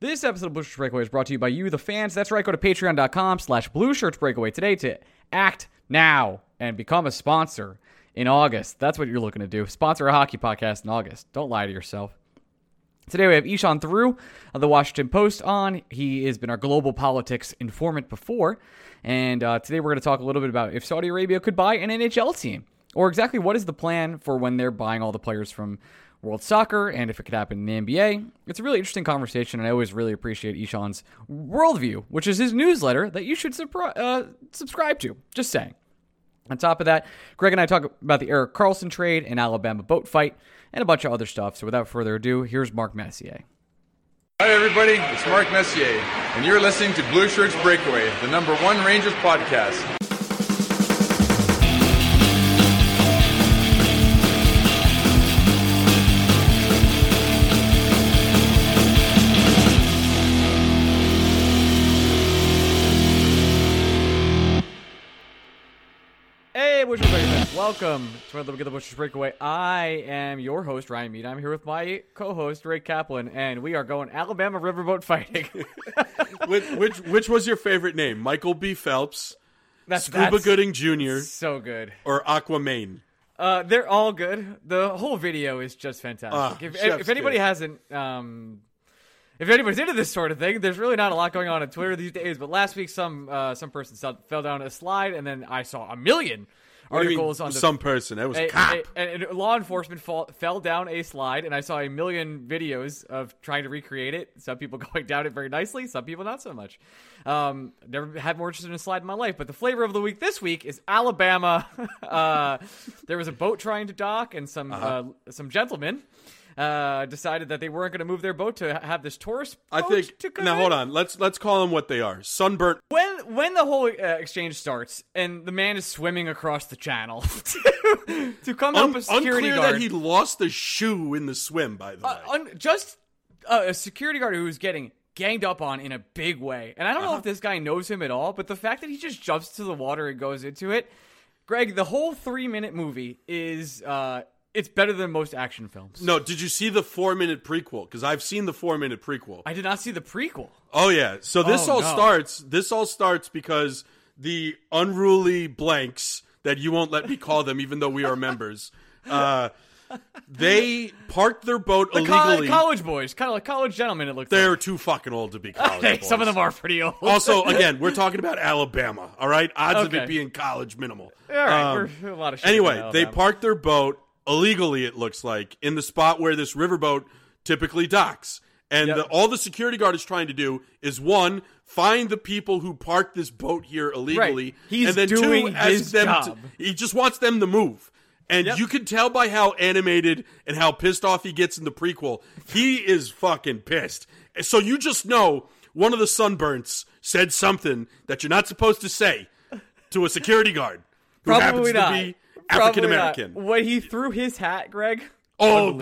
This episode of Blue Shirts Breakaway is brought to you by you, the fans. That's right. Go to patreon.com slash Blue Shirts Breakaway today to act now and become a sponsor in August. That's what you're looking to do. Sponsor a hockey podcast in August. Don't lie to yourself. Today we have Ishaan Tharoor of the Washington Post on. He has been our global politics informant before. And uh, today we're going to talk a little bit about if Saudi Arabia could buy an NHL team, or exactly what is the plan for when they're buying all the players from World Soccer, and if it could happen in the NBA. It's a really interesting conversation, and I always really appreciate Ishaan's worldview, which is his newsletter that you should supri- uh, subscribe to. Just saying. On top of that, Greg and I talk about the Erik Karlsson trade and Alabama boat fight and a bunch of other stuff. So without further ado, here's Mark Messier. Hi, everybody. It's Mark Messier, and you're listening to Blue Shirts Breakaway, the number one Rangers podcast. Blue Shirts Breakaway. Welcome to another of the Blue Shirts Breakaway. I am your host, Ryan Mead. I'm here with my co-host, Greg Kaplan, and we are going Alabama riverboat fighting. which, which which was your favorite name? Michael B. Phelps, That's Scuba that's Gooding Jr., So good. or Aquaman? Uh, they're all good. The whole video is just fantastic. Ah, if, if anybody kiss. hasn't, um, if anybody's into this sort of thing, there's really not a lot going on on Twitter these days. But last week, some uh, some person fell down a slide, and then I saw a million What do you mean, articles on the some person. That was a- cop. a- and and law enforcement fall, fell down a slide, and I saw a million videos of trying to recreate it. Some people going down it very nicely, some people not so much. Um, never had more interest in a slide in my life. But the flavor of the week this week is Alabama. uh, there was a boat trying to dock, and some Uh-huh. uh, some gentlemen. Uh, decided that they weren't going to move their boat to have this tourist. I think. to come Now in. hold on. Let's let's call them what they are. Sunburnt. When when the whole uh, exchange starts and the man is swimming across the channel to, to come help Un- a security unclear guard, that he lost the shoe in the swim. By the way, uh, un- just uh, a security guard who was getting ganged up on in a big way. And I don't know Uh-huh. if this guy knows him at all, but the fact that he just jumps to the water and goes into it, Greg, the whole three minute movie is uh, it's better than most action films. no. Did you see the four minute prequel? Because I've seen the four minute prequel. I did not see the prequel. Oh yeah. So this Oh, all no. starts. This all starts because the unruly blanks that you won't let me call them, even though we are members. Uh, they parked their boat The illegally. college boys, kind of like college gentlemen. It looked They're like. too fucking old to be college Hey, boys. some of them are pretty old. Also, again, we're talking about Alabama. All right, odds of it being college minimal. all right, Um, we're a lot of anyway, they parked their boat illegally. It looks like in the spot where this riverboat typically docks. And Yep. the, all the security guard is trying to do is one, find the people who parked this boat here illegally, Right. He's and then doing two, his them. job. To, he just wants them to move, and Yep. you can tell by how animated and how pissed off he gets in the prequel. He is fucking pissed. So you just know one of the sunburns said something that you're not supposed to say to a security guard who Probably happens not. to be African American. When he threw his hat, Greg. Oh,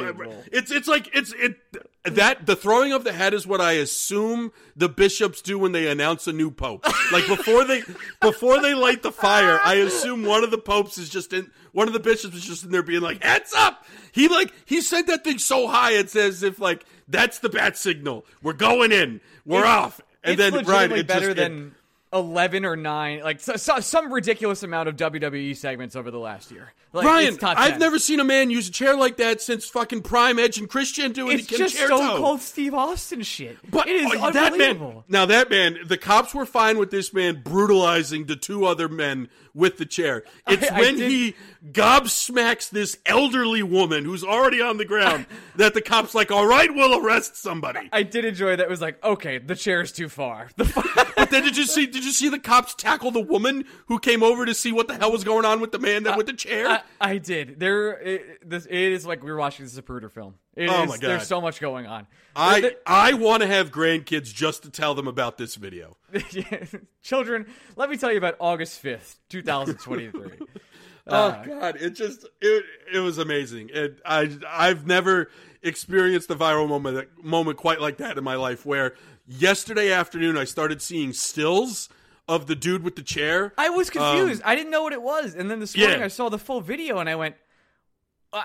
it's it's like it's it that the throwing of the hat is what I assume the bishops do when they announce a new pope. Like before they before they light the fire, I assume one of the popes is just in one of the bishops is just in there being like, "Heads up!" He like he sent that thing so high it's as if like that's the bat signal. We're going in. We're off. And it's then right, it better just, than eleven or nine, like so, so, some ridiculous amount of WWE segments over the last year. Like, Brian, I've 10. never seen a man use a chair like that since fucking Prime Edge and Christian doing It's just Con-Chair-To. Stone Cold Steve Austin shit. But it is oh, that man, now that man, the cops were fine with this man brutalizing the two other men with the chair. It's I when did- he gobsmacks this elderly woman who's already on the ground that the cops like, all right, we'll arrest somebody. I did enjoy that. It was like, okay, the chair's too far. The But then did you see? Did you see the cops tackle the woman who came over to see what the hell was going on with the man that uh, with the chair? I, I did. There, it, this it is like we were watching the Zapruder film. It Oh is- my God. There's so much going on. I I want to have grandkids just to tell them about this video. Children, let me tell you about August 5th, 2023. Oh God! It just it it was amazing. It I I've never experienced a viral moment moment quite like that in my life. Where yesterday afternoon I started seeing stills of the dude with the chair. I was confused. I didn't know what it was. And then this morning Um, yeah. I saw the full video and I went,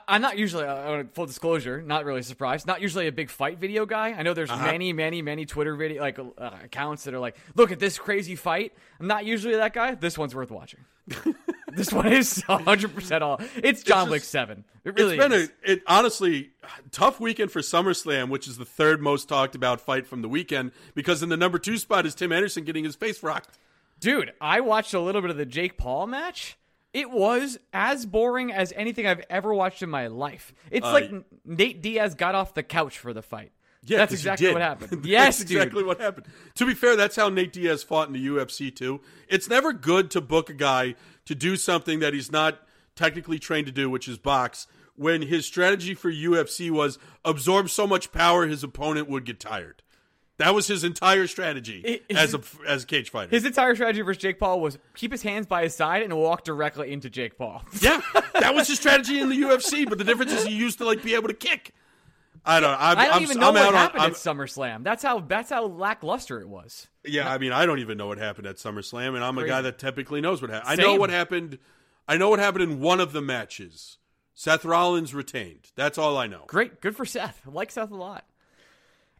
I'm not usually, uh, full disclosure, not really surprised. Not usually a big fight video guy. I know there's Uh-huh. many, many, many Twitter video like uh, accounts that are like, "Look at this crazy fight." I'm not usually that guy. This one's worth watching. this one is 100 percent all. It's John just- Wick Seven. It really it's been is. a it honestly tough weekend for SummerSlam, which is the third most talked about fight from the weekend, because in the number two spot is Tim Anderson getting his face rocked. Dude, I watched a little bit of the Jake Paul match. It was as boring as anything I've ever watched in my life. It's like Nate Diaz got off the couch for the fight. Yeah, that's exactly what happened. that's yes, dude. exactly what happened. To be fair, that's how Nate Diaz fought in the UFC too. It's never good to book a guy to do something that he's not technically trained to do, which is box. When his strategy for UFC was absorb so much power his opponent would get tired. That was his entire strategy It- as a as a cage fighter. His entire strategy versus Jake Paul was keep his hands by his side and walk directly into Jake Paul. yeah, that was his strategy in the UFC. But the difference is he used to like be able to kick. I don't. I'm, I don't I'm, even know I'm what out on- happened at SummerSlam. That's how that's how lackluster it was. Yeah, I mean, I don't even know what happened at SummerSlam, and I'm a guy that typically knows what happened. I know what happened. I know what happened in one of the matches. Seth Rollins retained. That's all I know. Great, good for Seth. I like Seth a lot.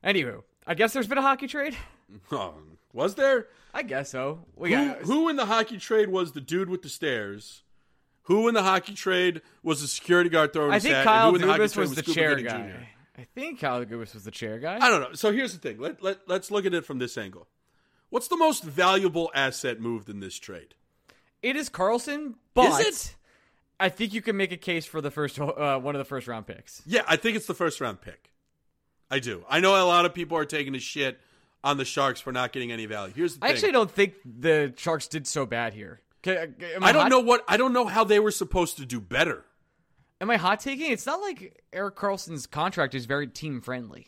Anywho, I guess there's been a hockey trade. Oh, was there? I guess so. We Who, got who in the hockey trade was the dude with the stairs? Who in the hockey trade was the security guard throwing I think hat? Kyle who in the hockey Dubas trade was the chair guy. Jr.? I think Kyle Dubas was the chair guy. I don't know. So here's the thing. Let, let, let's look at it from this angle. What's the most valuable asset moved in this trade? It is Karlsson, but it? I think you can make a case for the first uh, one of the first round picks. Yeah, I think it's the first round pick. I do. I know a lot of people are taking a shit on the Sharks for not getting any value. Here's the thing. I actually don't think the Sharks did so bad here. Okay, uh, am I don't hot- know what I don't know how they were supposed to do better. Am I hot taking? It's not like Erik Karlsson's contract is very team friendly.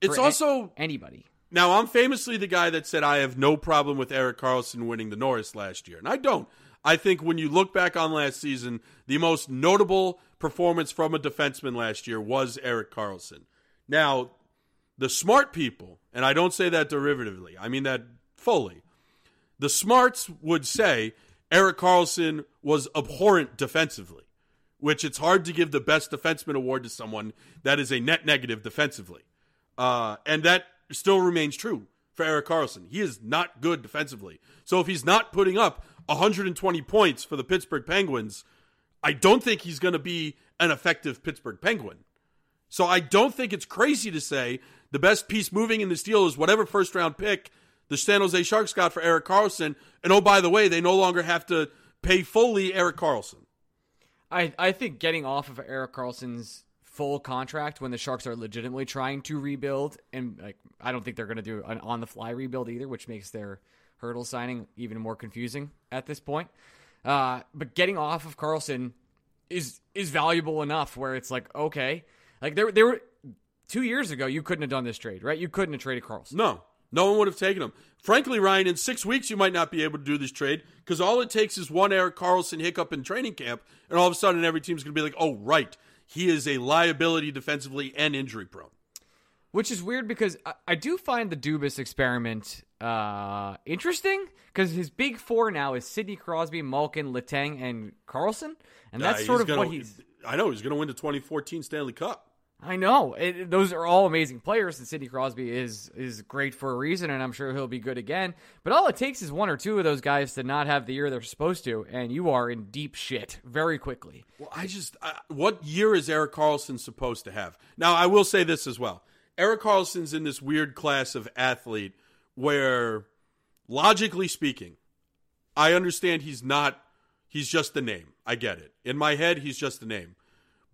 It's for a- also anybody. now I'm famously the guy that said I have no problem with Erik Karlsson winning the Norris last year, and I don't. I think when you look back on last season, the most notable performance from a defenseman last year was Erik Karlsson. Now, the smart people, and I don't say that derivatively, I mean that fully. The smarts would say Erik Karlsson was abhorrent defensively, which it's hard to give the best defenseman award to someone that is a net negative defensively. Uh, and that still remains true for Erik Karlsson. He is not good defensively. So if he's not putting up 120 points for the Pittsburgh Penguins, I don't think he's going to be an effective Pittsburgh Penguin. So I don't think it's crazy to say the best piece moving in this deal is whatever first round pick the San Jose Sharks got for Erik Karlsson. And oh, by the way, they no longer have to pay fully Erik Karlsson. I, I think getting off of Erik Karlsson's full contract when the Sharks are legitimately trying to rebuild, and like I don't think they're going to do an on the fly rebuild either, which makes their Hertl signing even more confusing at this point. Uh, but getting off of Karlsson is is valuable enough where it's like okay, like there there were two years ago you couldn't have done this trade, right? You couldn't have traded Karlsson. No, no one would have taken him. Frankly, Ryan, in six weeks you might not be able to do this trade because all it takes is one Erik Karlsson hiccup in training camp, and all of a sudden every team's going to be like, "Oh, right, he is a liability defensively and injury prone." Which is weird because I, I do find the Dubas experiment uh, interesting because his big four now is Sidney Crosby, Malkin, Letang, and Karlsson, and that's Uh, sort of gonna- what he's. I know he's going to win the 2014 Stanley Cup. I know it, those are all amazing players, and Sidney Crosby is is great for a reason, and I'm sure he'll be good again. But all it takes is one or two of those guys to not have the year they're supposed to, and you are in deep shit very quickly. Well, I just I, what year is Erik Karlsson supposed to have? Now, I will say this as well. Erik Karlsson's in this weird class of athlete where logically speaking, I understand he's not he's just a name. I get it. In my head, he's just a name.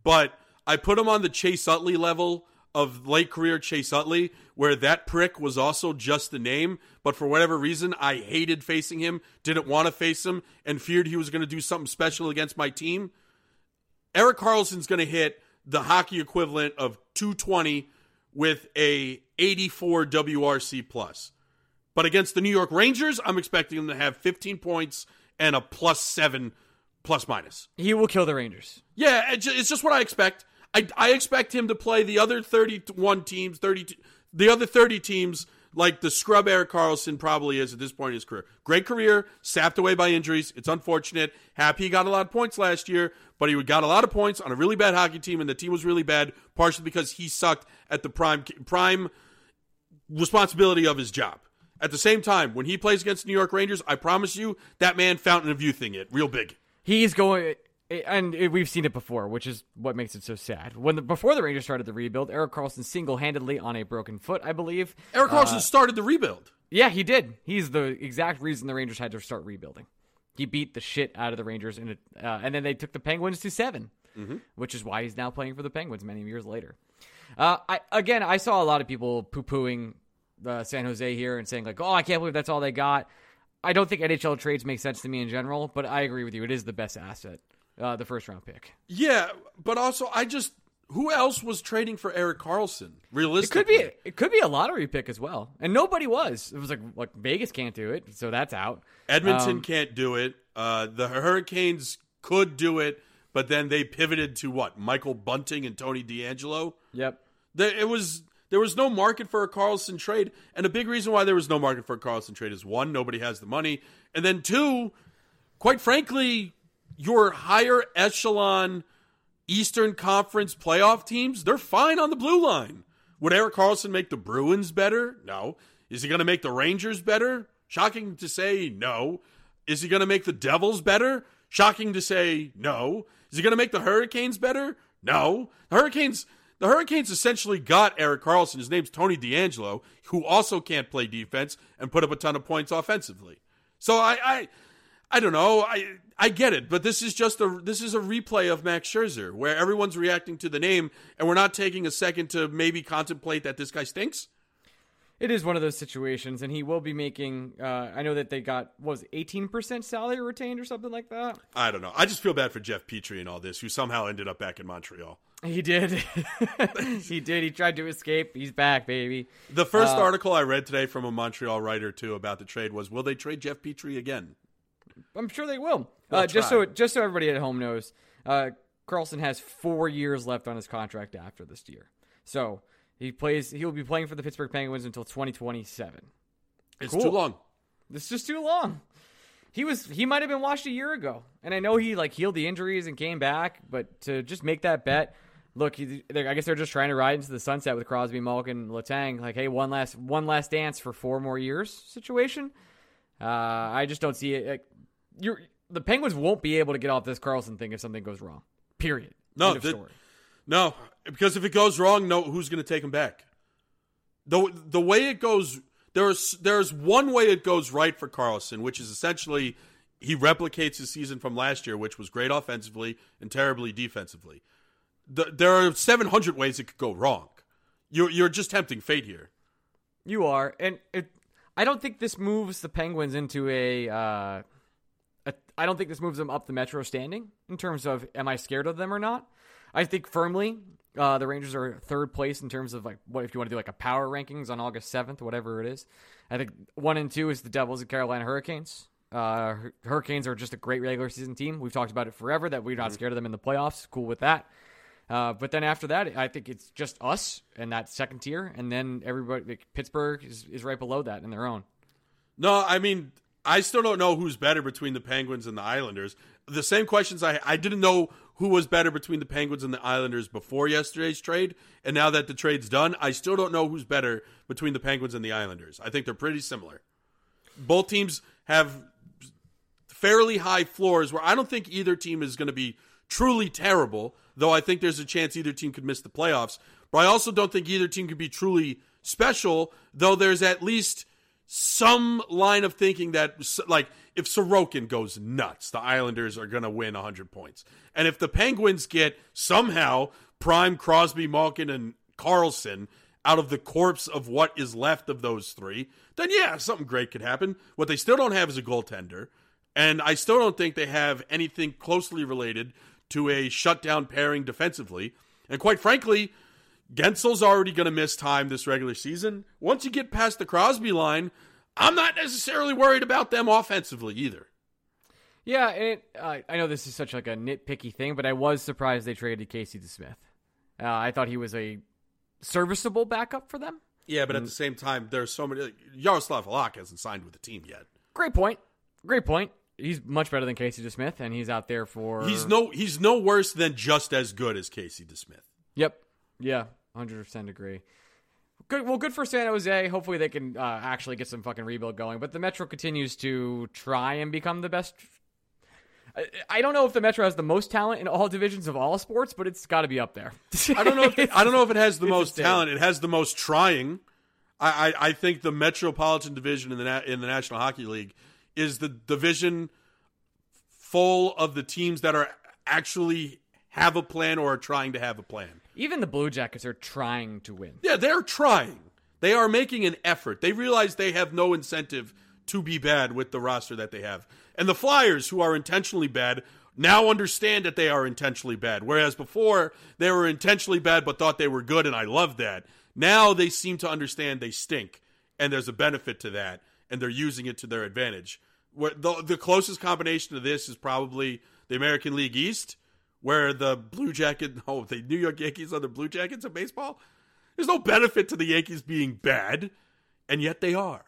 But I put him on the Chase Utley level of late career Chase Utley, where that prick was also just the name, but for whatever reason, I hated facing him, didn't want to face him, and feared he was going to do something special against my team. Erik Karlsson's going to hit the hockey equivalent of 220 with a 84 WRC plus. But against the New York Rangers, I'm expecting him to have 15 points and a plus seven plus minus. He will kill the Rangers. Yeah, it's just what I expect. I, I expect him to play the other 31 teams, 30, the other 30 teams like the scrub Erik Karlsson probably is at this point in his career. Great career, sapped away by injuries. It's unfortunate. Happy he got a lot of points last year, but he got a lot of points on a really bad hockey team, and the team was really bad, partially because he sucked at the prime prime responsibility of his job. At the same time, when he plays against New York Rangers, I promise you that man Fountain of Youth thing it real big. He's going, and we've seen it before, which is what makes it so sad. When the, before the Rangers started the rebuild, Erik Karlsson single-handedly on a broken foot, I believe. Erik Karlsson uh, started the rebuild. Yeah, he did. He's the exact reason the Rangers had to start rebuilding. He beat the shit out of the Rangers, in a, uh, and then they took the Penguins to 7 mm-hmm. which is why he's now playing for the Penguins many years later. Uh, I again, I saw a lot of people poo-pooing the San Jose here and saying like, "Oh, I can't believe that's all they got." I don't think NHL trades make sense to me in general, but I agree with you. It is the best asset, uh, the first round pick. Yeah, but also I just who else was trading for Erik Karlsson? Realistically, it could be it could be a lottery pick as well, and nobody was. It was like like Vegas can't do it, so that's out. Edmonton um, can't do it. Uh, the Hurricanes could do it, but then they pivoted to what? Michael Bunting and Tony DeAngelo. Yep. The, it was there was no market for a Karlsson trade, and a big reason why there was no market for a Karlsson trade is one, nobody has the money, and then two, quite frankly, your higher echelon Eastern Conference playoff teams, they're fine on the blue line. Would Erik Karlsson make the Bruins better? No. Is he going to make the Rangers better? Shocking to say no. Is he going to make the Devils better? Shocking to say no. Is he going to make the Hurricanes better? No. The Hurricanes the Hurricanes essentially got Erik Karlsson. His name's Tony DeAngelo, who also can't play defense and put up a ton of points offensively. So I, I, I don't know. I I get it, but this is just a this is a replay of Max Scherzer where everyone's reacting to the name and we're not taking a second to maybe contemplate that this guy stinks. It is one of those situations, and he will be making. Uh, I know that they got was eighteen percent salary retained or something like that. I don't know. I just feel bad for Jeff Petry and all this, who somehow ended up back in Montreal. He did. he did. He tried to escape. He's back, baby. The first uh, article I read today from a Montreal writer too about the trade was, "Will they trade Jeff Petry again?" I'm sure they will. Uh, just so just so everybody at home knows, uh, Karlsson has four years left on his contract after this year. So he plays. He will be playing for the Pittsburgh Penguins until 2027. It's cool. too long. It's just too long. He was. He might have been washed a year ago, and I know he like healed the injuries and came back. But to just make that bet look, I guess they're just trying to ride into the sunset with Crosby, Malkin, Letang. Like, hey, one last one last dance for four more years situation. Uh, I just don't see it. You're the Penguins won't be able to get off this Karlsson thing if something goes wrong. Period. No, the, no, because if it goes wrong, no, who's going to take him back? The the way it goes, there's there's one way it goes right for Karlsson, which is essentially he replicates his season from last year, which was great offensively and terribly defensively the, there are 700 ways it could go wrong. You're you're just tempting fate here. You are, and it, I don't think this moves the Penguins into a, uh, a. I don't think this moves them up the Metro standing in terms of am I scared of them or not. I think firmly uh, the Rangers are third place in terms of like what if you want to do like a power rankings on August seventh, whatever it is. I think one and two is the Devils and Carolina Hurricanes. Uh, Hurricanes are just a great regular season team. We've talked about it forever that we're not mm-hmm. scared of them in the playoffs. Cool with that. Uh, but then after that, I think it's just us and that second tier, and then everybody. Like, Pittsburgh is, is right below that in their own. No, I mean, I still don't know who's better between the Penguins and the Islanders. The same questions I I didn't know who was better between the Penguins and the Islanders before yesterday's trade, and now that the trade's done, I still don't know who's better between the Penguins and the Islanders. I think they're pretty similar. Both teams have fairly high floors where I don't think either team is going to be truly terrible, though I think there's a chance either team could miss the playoffs. But I also don't think either team could be truly special, though there's at least some line of thinking that, like, if Sorokin goes nuts, the Islanders are going to win 100 points. And if the Penguins get somehow prime Crosby, Malkin, and Karlsson out of the corpse of what is left of those three, then yeah, something great could happen. What they still don't have is a goaltender. And I still don't think they have anything closely related to a shutdown pairing defensively. And quite frankly, Guentzel's already going to miss time this regular season. Once you get past the Crosby line, I'm not necessarily worried about them offensively either. Yeah, it, uh, I know this is such like a nitpicky thing, but I was surprised they traded Casey DeSmith. Uh, I thought he was a serviceable backup for them. Yeah, but at the same time, there's so many. Like, Jaroslav Halak hasn't signed with the team yet. Great point. Great point. He's much better than Casey DeSmith, and he's out there for. He's no he's no worse than just as good as Casey DeSmith. Yep. Yeah. Hundred percent agree. Good. Well, good for San Jose. Hopefully, they can uh, actually get some fucking rebuild going. But the Metro continues to try and become the best. I, I don't know if the Metro has the most talent in all divisions of all sports, but it's got to be up there. I don't know. If I don't know if it has the most insane. talent. It has the most trying. I, I, I think the Metropolitan Division in the in the National Hockey League is the division full of the teams that are actually have a plan or are trying to have a plan. Even the Blue Jackets are trying to win. Yeah, they're trying. They are making an effort. They realize they have no incentive to be bad with the roster that they have. And the Flyers, who are intentionally bad, now understand that they are intentionally bad. Whereas before, they were intentionally bad but thought they were good, and I love that. Now they seem to understand they stink, and there's a benefit to that, and they're using it to their advantage. The, the closest combination to this is probably the American League East, where the Blue Jacket, oh, the New York Yankees are the Blue Jackets of baseball. There's no benefit to the Yankees being bad, and yet they are.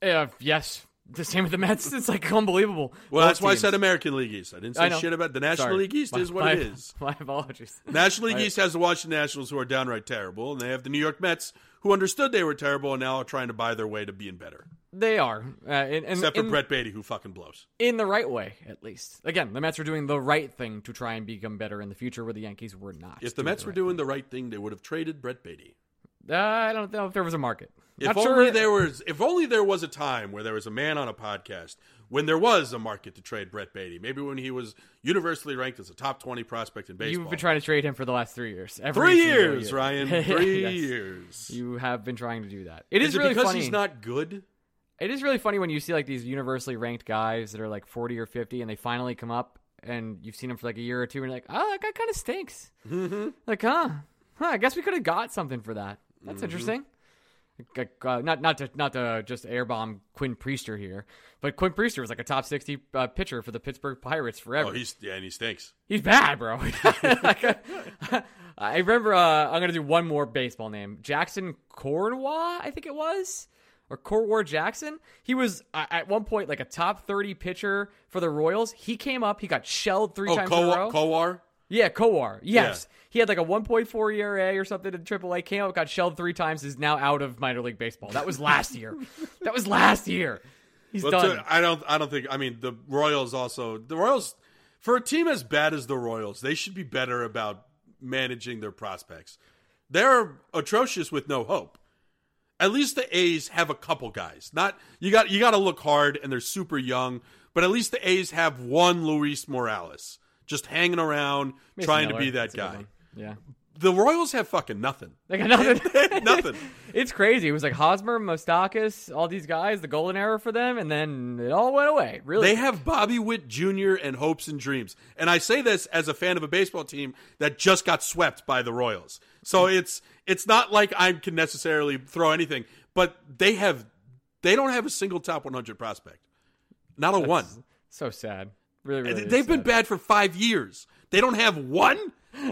Uh, yes. The same with the Mets. It's like unbelievable. Well, Both that's why I said American League East. I didn't say I shit about the National Sorry. League East. My- is what my- it is. My apologies. National League East has the Washington Nationals, who are downright terrible, and they have the New York Mets, who understood they were terrible and now are trying to buy their way to being better. They are, uh, and, and Except for Brett Baty, who fucking blows. in the right way, at least. Again, the Mets are doing the right thing to try and become better in the future, where the Yankees were not. If the Mets the were right doing the right thing, they would have traded Brett Baty. thing. Uh, I don't know if there was a market. If Not only sure. there was, if only there was a time where there was a man on a podcast when there was a market to trade Brett Baty. Maybe when he was universally ranked as a top twenty prospect in baseball. You've been trying to trade him for the last three years. Every three years, year. Ryan. Three Yes. years. You have been trying to do that. It is, is it really because funny. he's not good? It is really funny when you see like these universally ranked guys that are like 40 or 50 and they finally come up and you've seen them for like a year or two and you're like, oh, that guy kind of stinks. Mm-hmm. Like, huh? Huh, I guess we could have got something for that. That's Mm-hmm. interesting. Like, Uh, not not to not to just airbomb Quinn Priester here, but Quinn Priester was like a top 60 uh, pitcher for the Pittsburgh Pirates forever. Oh, he's yeah, and he stinks. He's bad, bro. Like, uh, I remember. Uh, I'm gonna do one more baseball name. Jackson Cornwa, I think it was, or Corwar Jackson. He was uh, at one point like a top 30 pitcher for the Royals. He came up. He got shelled three Oh, times in a row. Kowar, Kowar. yeah, Kowar. Yes. He had like a 1.4 ERA or something in AAA. Came up, got shelled three times. Is now out of minor league baseball. That was last year. that was last year. He's done. I don't. I don't think. I mean, the Royals also. The Royals, for a team as bad as the Royals, they should be better about managing their prospects. They're atrocious with no hope. At least the A's have a couple guys. Not you got you got to look hard, and they're super young. But at least the A's have one Luis Morales just hanging around, Mason trying Miller, to be that that's guy. Yeah. The Royals have fucking nothing. They got nothing. Nothing. It's crazy. It was like Hosmer, Moustakas, all these guys, the golden era for them, and then it all went away. Really, They have Bobby Witt Jr. and hopes and dreams. And I say this as a fan of a baseball team that just got swept by the Royals. So hmm. it's it's not like I can necessarily throw anything, but they have they don't have a single top 100 prospect. Not a one. so sad. Really, really. They've been sad. bad for 5 years. They don't have one?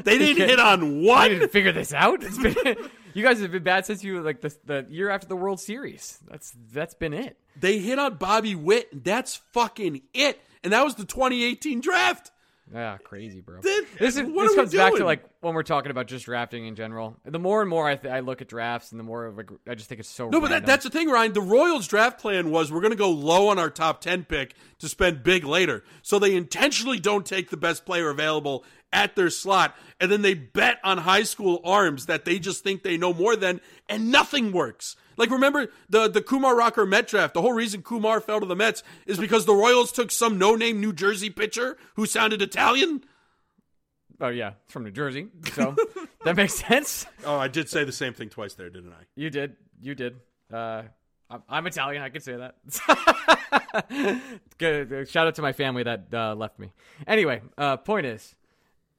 They didn't hit on I one? didn't figure this out. It's been you guys have been bad since you like the the year after the World Series. That's that's been it. They hit on Bobby Witt. and That's fucking it. And that was the 2018 draft. Yeah, crazy, bro. Then- this is, what this comes back to like when we're talking about just drafting in general. The more and more I, th- I look at drafts, and the more of a, I just think it's so. No, but that, that's the thing, Ryan. The Royals' draft plan was we're going to go low on our top 10 pick to spend big later. So they intentionally don't take the best player available at their slot. And then they bet on high school arms that they just think they know more than, and nothing works. Like, remember the, the Kumar Rocker Met draft? The whole reason Kumar fell to the Mets is because the Royals took some no name New Jersey pitcher who sounded Italian. oh yeah, it's from New Jersey, so that makes sense. Oh, I did say the same thing twice there, didn't I? You did. You did. Uh, I'm, I'm Italian. I could say that. Good. Shout out to my family that uh, left me. Anyway, uh, point is,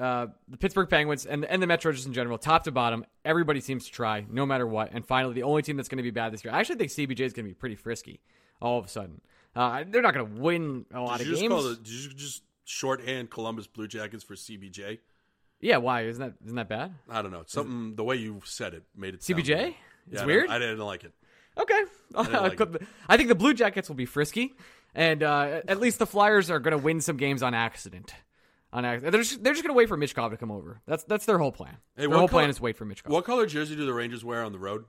uh, the Pittsburgh Penguins and and the Metro just in general, top to bottom, everybody seems to try, no matter what. And finally, the only team that's going to be bad this year, I actually think CBJ is going to be pretty frisky. All of a sudden, uh, they're not going to win a lot of games. it, did you just shorthand Columbus Blue Jackets for CBJ? yeah, why isn't that isn't that bad? I don't know. Something the way you said it made it CBJ? weird. It's Yeah, I weird. don't- I didn't like it. Okay. like I think the Blue Jackets will be frisky, and uh, at least the Flyers are going to win some games on accident. On accident. They're just, they're just going to wait for Michkov to come over. That's that's their whole plan. Hey, their whole color- plan is wait for Michkov. What color jersey do the Rangers wear on the road?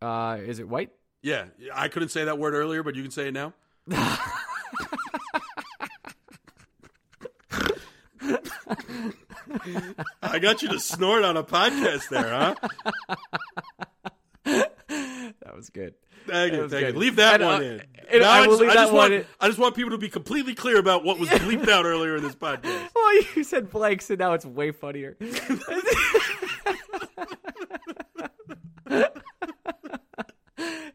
Uh, is it white? Yeah, I couldn't say that word earlier, but you can say it now. I got you to snort on a podcast there, huh? That was good. Thank you, thank you. Leave that And, uh, one in. and Now I I, just, I just want, in. I just want people to be completely clear about what was bleeped out earlier in this podcast. Well, you said blanks, and now it's way funnier.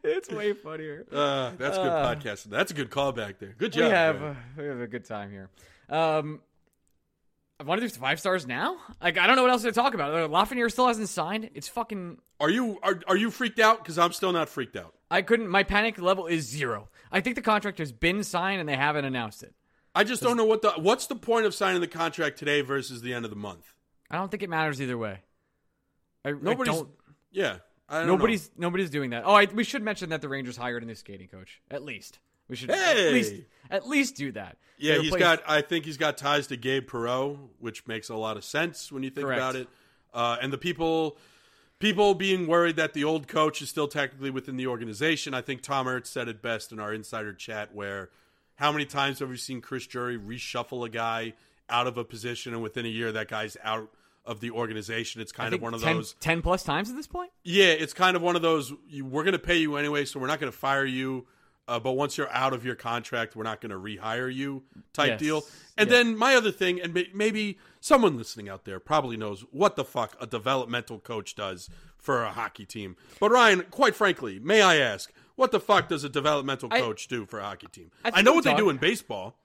it's way funnier. Uh, that's good podcasting. That's a good callback there. Good job. we have uh, we have a good time here. Um, I want to do five stars now. Like I don't know what else to talk about. Uh, Lafreniere still hasn't signed. It's fucking. Are you are, are you freaked out? Because I'm still not freaked out. I couldn't. My panic level is zero. I think the contract has been signed and they haven't announced it. I just don't know what the what's the point of signing the contract today versus the end of the month. I don't think it matters either way. I, I Nobody's don't- yeah. I don't know. nobody's nobody's doing that. Oh, I, we should mention that the Rangers hired a new skating coach. At least we should Hey! at least at least do that. Yeah, he's got. I think he's got ties to Gabe Perreault, which makes a lot of sense when you think Correct. about it. Uh, and the people, people being worried that the old coach is still technically within the organization. I think Tom Ertz said it best in our insider chat, where how many times have we seen Chris Drury reshuffle a guy out of a position, and within a year that guy's out of the organization? It's kind of one of 10 those. 10 plus times at this point. Yeah, it's kind of one of those. You, we're going to pay you anyway, so we're not going to fire you. Uh, but once you're out of your contract, we're not going to rehire you type Yes. deal. And Yeah. then my other thing, and maybe someone listening out there probably knows what the fuck a developmental coach does for a hockey team. But Ryan, quite frankly, may I ask, what the fuck does a developmental I- coach do for a hockey team? I I, know what they do in baseball.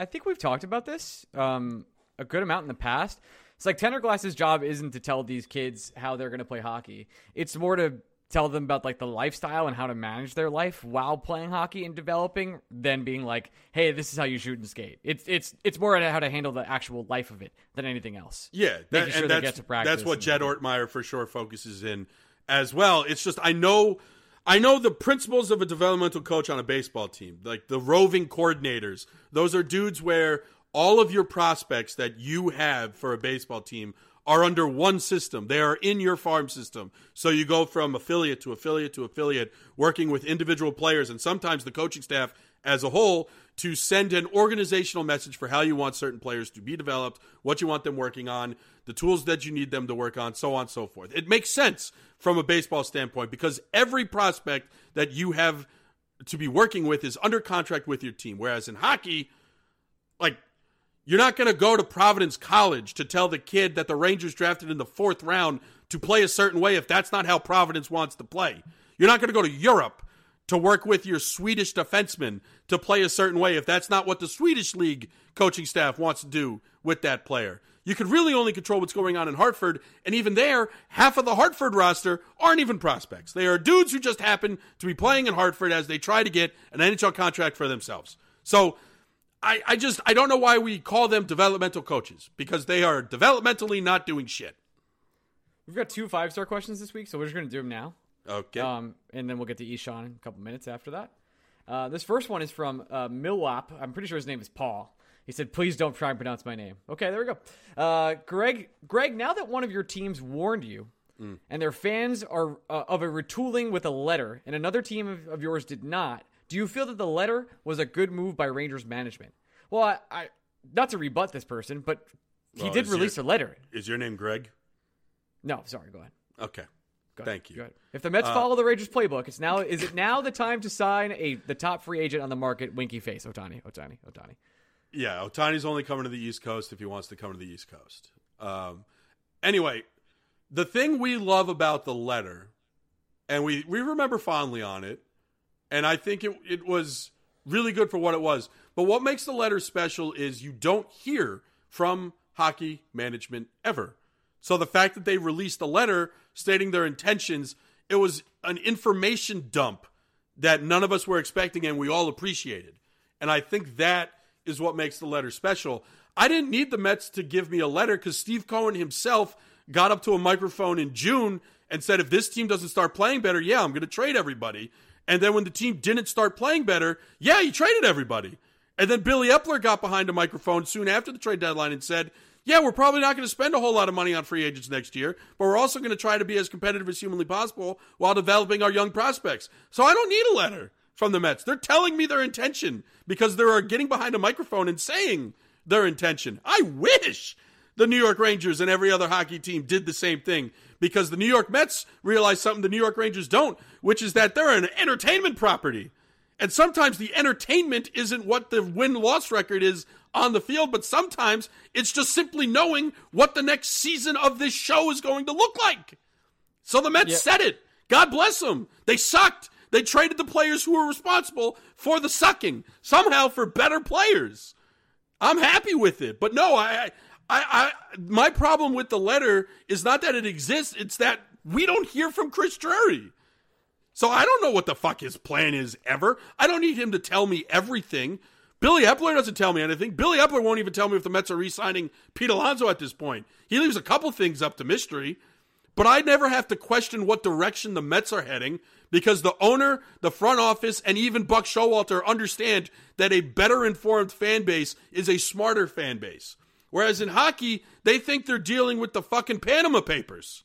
I think we've talked about this um, a good amount in the past. It's like Tanner Glass's job isn't to tell these kids how they're going to play hockey. It's more to tell them about like the lifestyle and how to manage their life while playing hockey and developing than being like, "Hey, this is how you shoot and skate." It's it's it's more how to handle the actual life of it than anything else. Yeah, that, Making sure and they that's, get to practice that's what Jed Ortmeyer for sure focuses in as well. It's just I know I know the principles of a developmental coach on a baseball team, like the roving coordinators. Those are dudes where all of your prospects that you have for a baseball team are under one system. They are in your farm system. So you go from affiliate to affiliate to affiliate, working with individual players and sometimes the coaching staff as a whole to send an organizational message for how you want certain players to be developed, what you want them working on, the tools that you need them to work on, so on and so forth. It makes sense from a baseball standpoint because every prospect that you have to be working with is under contract with your team. Whereas in hockey, like you're not going to go to Providence College to tell the kid that the Rangers drafted in the fourth round to play a certain way if that's not how Providence wants to play. You're not going to go to Europe to work with your Swedish defenseman to play a certain way if that's not what the Swedish league coaching staff wants to do with that player. You could really only control what's going on in Hartford, and even there, half of the Hartford roster aren't even prospects. They are dudes who just happen to be playing in Hartford as they try to get an NHL contract for themselves. So I, I just I don't know why we call them developmental coaches because they are developmentally not doing shit. We've got two five star questions this week, so we're just going to do them now. Okay. Um, and then we'll get to Ishaan in a couple minutes after that. Uh, this first one is from uh, Milwap. I'm pretty sure his name is Paul. He said, "Please don't try and pronounce my name." Okay, there we go. Uh, Greg, Greg, now that one of your teams warned you, and their fans are uh, of a retooling with a letter, and another team of, of yours did not, do you feel that the letter was a good move by Rangers management? Well, I, I not to rebut this person, but he Well, did is your- release a letter. Is your name Greg? No, sorry, go ahead. Okay. Go ahead. Thank you. If the Mets follow the Rangers playbook, it's now is it now the time to sign a the top free agent on the market? Winky face, Ohtani, Ohtani, Ohtani. Yeah, Ohtani's only coming to the East Coast if he wants to come to the East Coast. Um, anyway, the thing we love about the letter, and we, we remember fondly on it, and I think it, it was really good for what it was. But what makes the letter special is you don't hear from hockey management ever. So the fact that they released a letter stating their intentions, it was an information dump that none of us were expecting and we all appreciated. And I think that is what makes the letter special. I didn't need the Mets to give me a letter because Steve Cohen himself got up to a microphone in June and said, if this team doesn't start playing better, yeah, I'm going to trade everybody. And then when the team didn't start playing better, yeah, he traded everybody. And then Billy Eppler got behind a microphone soon after the trade deadline and said, yeah, we're probably not going to spend a whole lot of money on free agents next year, but we're also going to try to be as competitive as humanly possible while developing our young prospects. So I don't need a letter from the Mets. They're telling me their intention because they're getting behind a microphone and saying their intention. I wish the New York Rangers and every other hockey team did the same thing because the New York Mets realize something the New York Rangers don't, which is that they're an entertainment property. And sometimes the entertainment isn't what the win loss record is on the field, but sometimes it's just simply knowing what the next season of this show is going to look like. So the Mets said it. God bless them. They sucked. They traded the players who were responsible for the sucking, somehow for better players. I'm happy with it. But no, I, I, I, my problem with the letter is not that it exists; it's that we don't hear from Chris Drury. So I don't know what the fuck his plan is ever. I don't need him to tell me everything. Billy Eppler doesn't tell me anything. Billy Eppler won't even tell me if the Mets are re-signing Pete Alonso at this point. He leaves a couple things up to mystery. But I never have to question what direction the Mets are heading because the owner, the front office, and even Buck Showalter understand that a better informed fan base is a smarter fan base. Whereas in hockey, they think they're dealing with the fucking Panama Papers.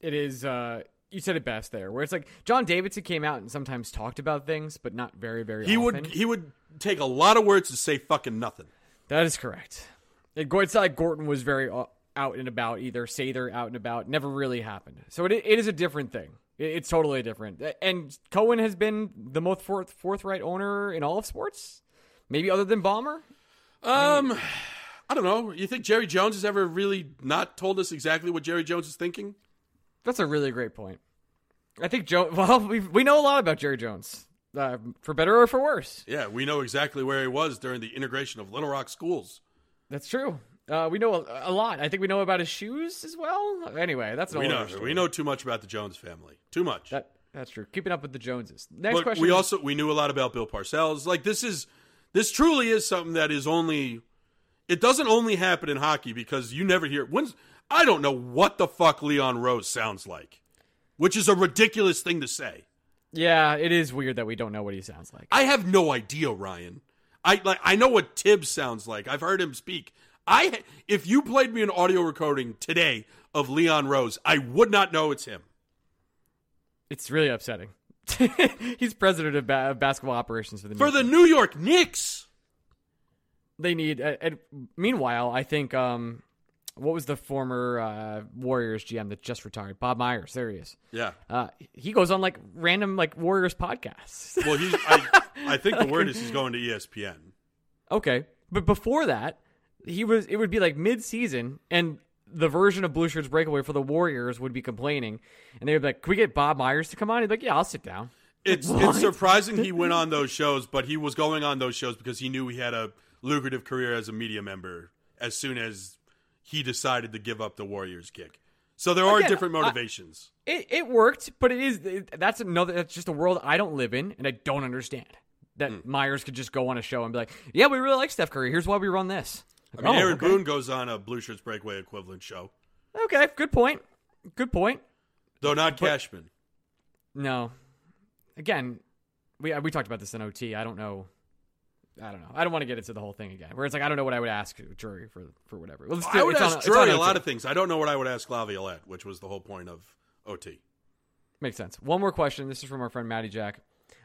It is. uh you said it best there, where it's like John Davidson came out and sometimes talked about things, but not very, very. He often. would he would take a lot of words to say fucking nothing. That is correct. It, it's not like Gorton was very uh, out and about either. Sather out and about never really happened. So it, it is a different thing. It, it's totally different. And Cohen has been the most forth, forthright owner in all of sports, maybe other than Ballmer. Um, I don't know. You think Jerry Jones has ever really not told us exactly what Jerry Jones is thinking? That's a really great point. I think Joe. Well, we we know a lot about Jerry Jones, uh, for better or for worse. Yeah, we know exactly where he was during the integration of Little Rock schools. That's true. Uh, we know a, a, lot. I think we know about his shoes as well. Anyway, that's an we know. We know too much about the Jones family. Too much. That that's true. Keeping up with the Joneses. Next but question. We also we knew a lot about Bill Parcells. Like this is this truly is something that is only. It doesn't only happen in hockey because you never hear. When's I don't know what the fuck Leon Rose sounds like, which is a ridiculous thing to say. Yeah, it is weird that we don't know what he sounds like. I have no idea, Ryan. I like I know what Thibs sounds like. I've heard him speak. I if you played me an audio recording today of Leon Rose, I would not know it's him. It's really upsetting. He's president of ba- basketball operations for the for the New York Knicks. They need. Uh, and meanwhile, I think um, what was the former uh, Warriors GM that just retired? Bob Myers. There he is. Yeah. Uh, he goes on like random like Warriors podcasts. Well, he's. I, I think the word is he's going to ESPN. Okay, but before that, he was. It would be like mid-season, and the version of Blue Shirts Breakaway for the Warriors would be complaining, and they would be like, "Can we get Bob Myers to come on?" He'd be like, "Yeah, I'll sit down." It's What? it's surprising he went on those shows, but he was going on those shows because he knew he had a lucrative career as a media member as soon as he decided to give up the Warriors gig. So there are Again, different I- motivations. It it worked, but it is it, that's another that's just a world I don't live in and I don't understand. That Hmm. Myers could just go on a show and be like, "Yeah, we really like Steph Curry. Here's why we run this." I mean, oh, Aaron okay. Boone goes on a Blue Shirts Breakaway equivalent show, Okay, good point. Good point. though not Cashman. No, again, we we talked about this in OT. I don't know. I don't know. I don't want to get into the whole thing again. Where it's like I don't know what I would ask a jury for for whatever. Let's I would it's on- ask Drury a lot of things. I don't know what I would ask Laviolette, which was the whole point of OT. Makes sense. One more question. This is from our friend Matty Jack.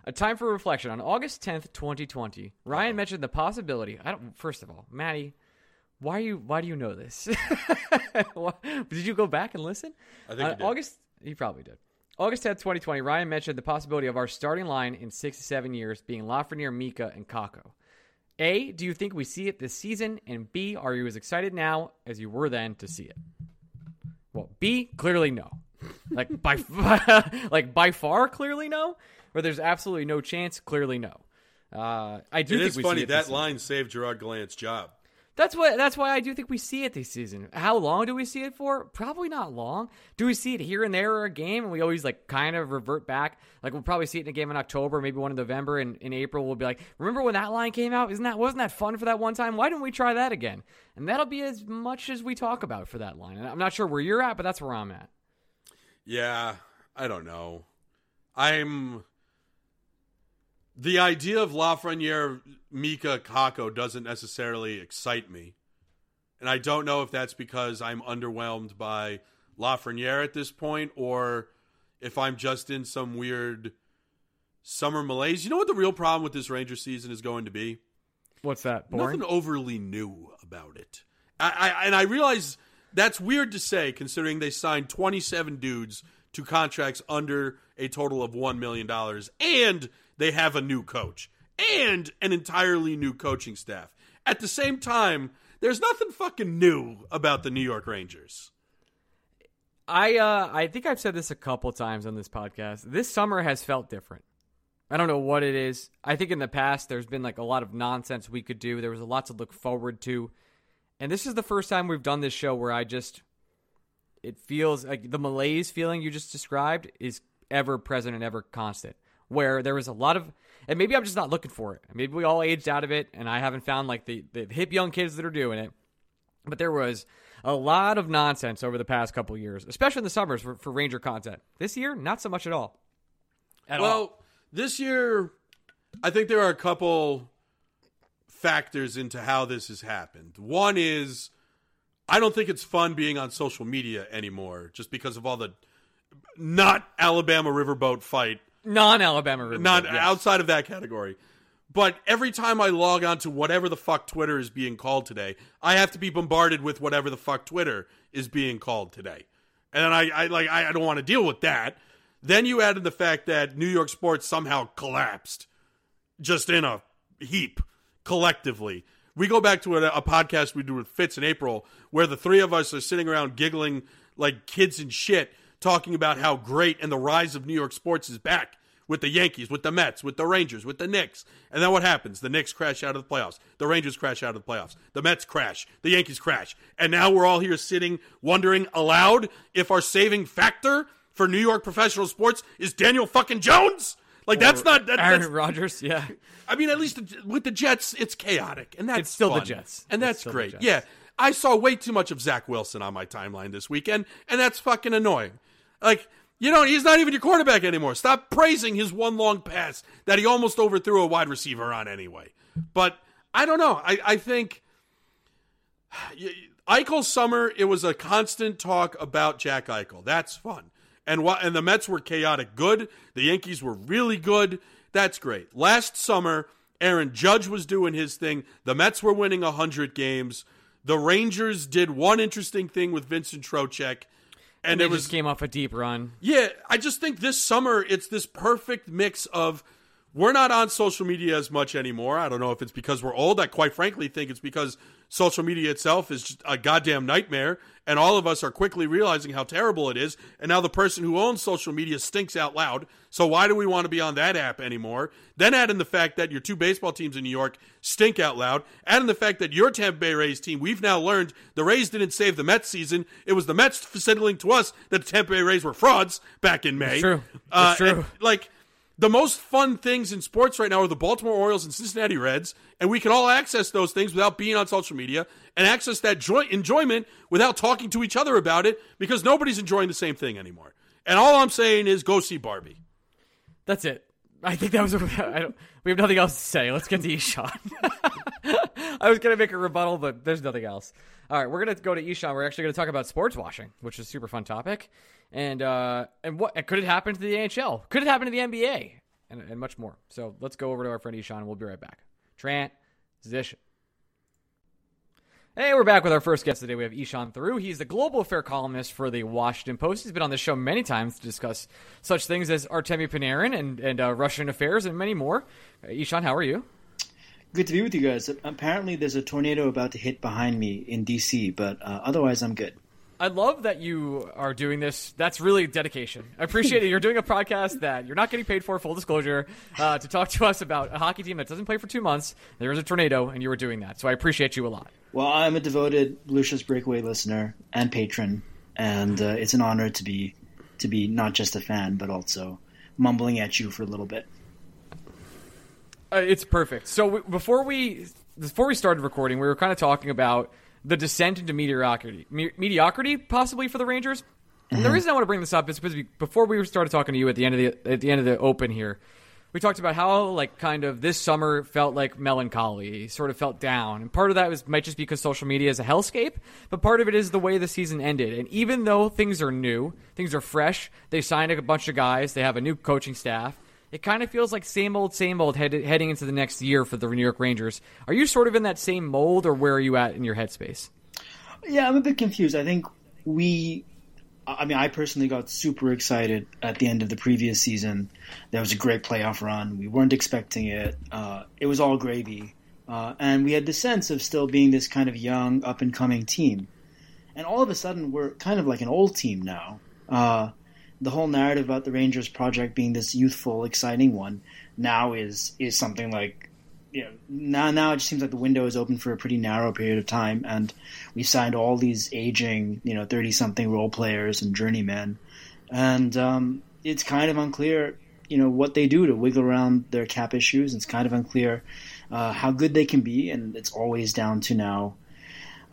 A time for reflection. On August 10th, 2020, Ryan uh-huh. mentioned the possibility. I don't first of all, Matty, why you why do you know this? Why- did you go back and listen? I think did. August he probably did. August 10th, 2020, Ryan mentioned the possibility of our starting line in 6 to 7 years being Lafreniere, Mika, and Kakko. A, do you think we see it this season? And B, are you as excited now as you were then to see it? Well, B, clearly no. Like by like by far, clearly no. Or there's absolutely no chance, clearly no. Uh, I do It think is we funny see it that season. line saved Gerard Gallant's job. That's what. That's why I do think we see it this season. How long do we see it for? Probably not long. Do we see it here and there or a game, and we always like kind of revert back? Like we'll probably see it in a game in October, maybe one in November, and in April we'll be like, remember when that line came out? Isn't that wasn't that fun for that one time? Why didn't we try that again? And that'll be as much as we talk about for that line. And I'm not sure where you're at, but that's where I'm at. Yeah, I don't know. I'm the idea of Lafreniere, Mika, Kakko doesn't necessarily excite me, and I don't know if that's because I'm underwhelmed by Lafreniere at this point, or if I'm just in some weird summer malaise. You know what the real problem with this Ranger season is going to be? What's that? Boring? Nothing overly new about it. I, I and I realize that's weird to say considering they signed 27 dudes to contracts under a total of $1 million and they have a new coach and an entirely new coaching staff. At the same time, there's nothing fucking new about the New York Rangers. I uh, I think I've said this a couple times on this podcast. This summer has felt different. I don't know what it is. I think in the past there's been like a lot of nonsense we could do. There was a lot to look forward to. And this is the first time we've done this show where I just it feels like the malaise feeling you just described is ever present and ever constant. Where there was a lot of and maybe I'm just not looking for it. Maybe we all aged out of it and I haven't found like the, the hip young kids that are doing it. But there was a lot of nonsense over the past couple years, especially in the summers for, for Ranger content. This year, not so much at all. At well, all. this year, I think there are a couple factors into how this has happened. One is I don't think it's fun being on social media anymore just because of all the not Alabama riverboat fight. Non Alabama riverboat. Not yes. outside of that category. But every time I log on to whatever the fuck Twitter is being called today, I have to be bombarded with whatever the fuck Twitter is being called today. And then I, I like I don't want to deal with that. Then you added the fact that New York sports somehow collapsed just in a heap collectively. We go back to a, a, podcast we do with Fitz in April where the three of us are sitting around giggling like kids and shit, talking about how great and the rise of New York sports is back with the Yankees, with the Mets, with the Rangers, with the Knicks. And then what happens? The Knicks crash out of the playoffs. The Rangers crash out of the playoffs. The Mets crash. The Yankees crash. And now we're all here sitting wondering aloud if our saving factor for New York professional sports is Daniel fucking Jones? Like that's not that, Aaron that's, Rodgers, yeah. I mean, at least with the Jets, it's chaotic, and that's It's still the. Jets. and that's great. Yeah, I saw way too much of Zach Wilson on my timeline this weekend, and that's fucking annoying. Like, you know, he's not even your quarterback anymore. Stop praising his one long pass that he almost overthrew a wide receiver on anyway. But I don't know. I, I think Eichel summer, it was a constant talk about Jack Eichel. That's fun. And what and the Mets were chaotic good. The Yankees were really good. That's great. Last summer, Aaron Judge was doing his thing. The Mets were winning 100 games. The Rangers did one interesting thing with Vincent Trocheck. And They it was just came off a deep run. yeah, I just think this summer it's this perfect mix of we're not on social media as much anymore. I don't know if it's because we're old. I quite frankly think it's because social media itself is just a goddamn nightmare, and all of us are quickly realizing how terrible it is. And now the person who owns social media stinks out loud. So why do we want to be on that app anymore? Then add in the fact that your two baseball teams in New York stink out loud. Add in the fact that your Tampa Bay Rays team, we've now learned the Rays didn't save the Mets season. It was the Mets signaling to us that the Tampa Bay Rays were frauds back in May. It's true. It's Uh, true. like the most fun things in sports right now are the Baltimore Orioles and Cincinnati Reds, and we can all access those things without being on social media and access that joy- enjoyment without talking to each other about it because nobody's enjoying the same thing anymore. And all I'm saying is go see Barbie. That's it. I think that was. A, I don't, we have nothing else to say. Let's get to Ishaan. I was gonna make a rebuttal, but there's nothing else. All right, we're gonna go to Ishaan. We're actually gonna talk about sports washing, which is a super fun topic, and uh, and what could it happen to the NHL? Could it happen to the NBA? And, and much more. So let's go over to our friend Ishaan. and we'll be right back. Transition. Hey, we're back with our first guest today. We have Ishaan Tharoor. He's the global affair columnist for the Washington Post. He's been on the show many times to discuss such things as Artemi Panarin and, and uh, Russian affairs and many more. Uh, Ishaan, how are you? Good to be with you guys. Apparently, there's a tornado about to hit behind me in DC, but uh, otherwise, I'm good. I love that you are doing this. That's really dedication. I appreciate it. You're doing a podcast that you're not getting paid for, full disclosure, uh, to talk to us about a hockey team that doesn't play for two months. There is a tornado, and you were doing that. So I appreciate you a lot. Well, I'm a devoted Blue Shirts Breakaway listener and patron, and uh, it's an honor to be to be not just a fan, but also mumbling at you for a little bit. Uh, it's perfect. So w- before we before we started recording, we were kind of talking about the descent into mediocrity, Me- mediocrity possibly for the Rangers. And the reason I want to bring this up is because we, before we started talking to you at the end of the at the end of the Open here, we talked about how like kind of this summer felt like melancholy, sort of felt down, and part of that was might just be because social media is a hellscape, but part of it is the way the season ended. And even though things are new, things are fresh, they signed a bunch of guys, they have a new coaching staff. It kind of feels like same old, same old head, heading into the next year for the New York Rangers. Are you sort of in that same mold, or where are you at in your headspace? Yeah, I'm a bit confused. I think we I mean, I personally got super excited at the end of the previous season. That was a great playoff run. We weren't expecting it. Uh, it was all gravy. Uh, and we had the sense of still being this kind of young, up and coming team. And all of a sudden, we're kind of like an old team now. Uh, the whole narrative about the Rangers project being this youthful, exciting one now is is something like you know, now now it just seems like the window is open for a pretty narrow period of time, and we've signed all these aging, you know, thirty something role players and journeymen, and um, it's kind of unclear, you know, what they do to wiggle around their cap issues. It's kind of unclear uh, how good they can be, and it's always down to now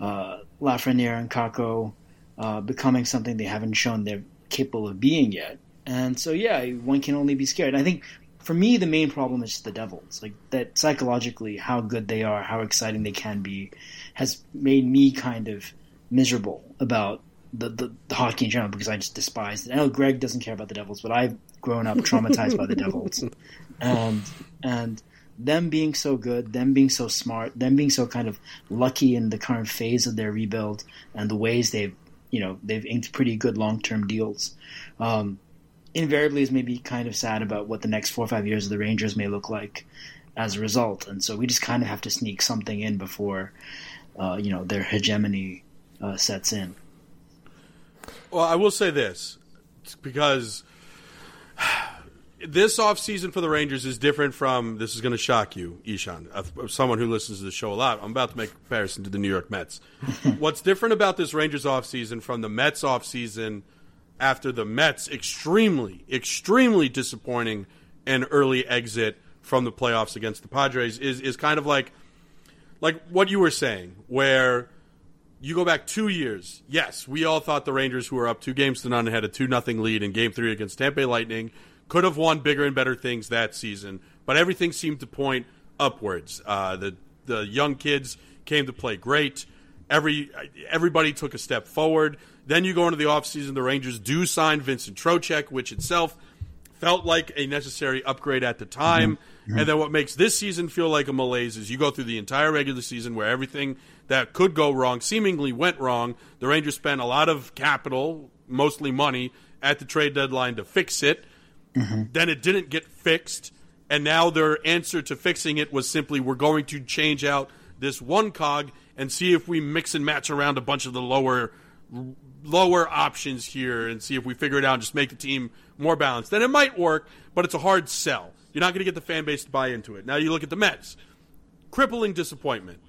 uh, Lafreniere and Kakko uh, becoming something they haven't shown they're capable of being yet. And so, yeah, one can only be scared. I think for me, the main problem is the Devils. Like that psychologically, how good they are, how exciting they can be, has made me kind of miserable about the, the, the hockey in general because I just despise it. I know Greg doesn't care about the Devils, but I've grown up traumatized by the Devils, and and them being so good, them being so smart, them being so kind of lucky in the current phase of their rebuild and the ways they've you know they've inked pretty good long term deals. Um, invariably is maybe kind of sad about what the next four or five years of the Rangers may look like as a result. And so we just kind of have to sneak something in before, uh, you know, their hegemony uh, sets in. Well, I will say this because this offseason for the Rangers is different from this is going to shock you, Ishaan, someone who listens to the show a lot. I'm about to make a comparison to the New York Mets. What's different about this Rangers offseason from the Mets offseason – after the Mets' extremely, extremely disappointing and early exit from the playoffs against the Padres is is kind of like like what you were saying, where you go back two years. Yes, we all thought the Rangers, who were up two games to none and had a two nothing lead in Game Three against Tampa Bay Lightning, could have won bigger and better things that season. But everything seemed to point upwards. Uh, the the young kids came to play great. Every everybody took a step forward. Then you go into the offseason, the Rangers do sign Vincent Trocheck, which itself felt like a necessary upgrade at the time. Mm-hmm. And then what makes this season feel like a malaise is you go through the entire regular season where everything that could go wrong seemingly went wrong. The Rangers spent a lot of capital, mostly money, at the trade deadline to fix it. Mm-hmm. Then it didn't get fixed. And now their answer to fixing it was simply we're going to change out this one cog and see if we mix and match around a bunch of the lower lower options here and see if we figure it out and just make the team more balanced. Then it might work, but it's a hard sell. You're not going to get the fan base to buy into it. Now you look at the Mets. Crippling disappointment.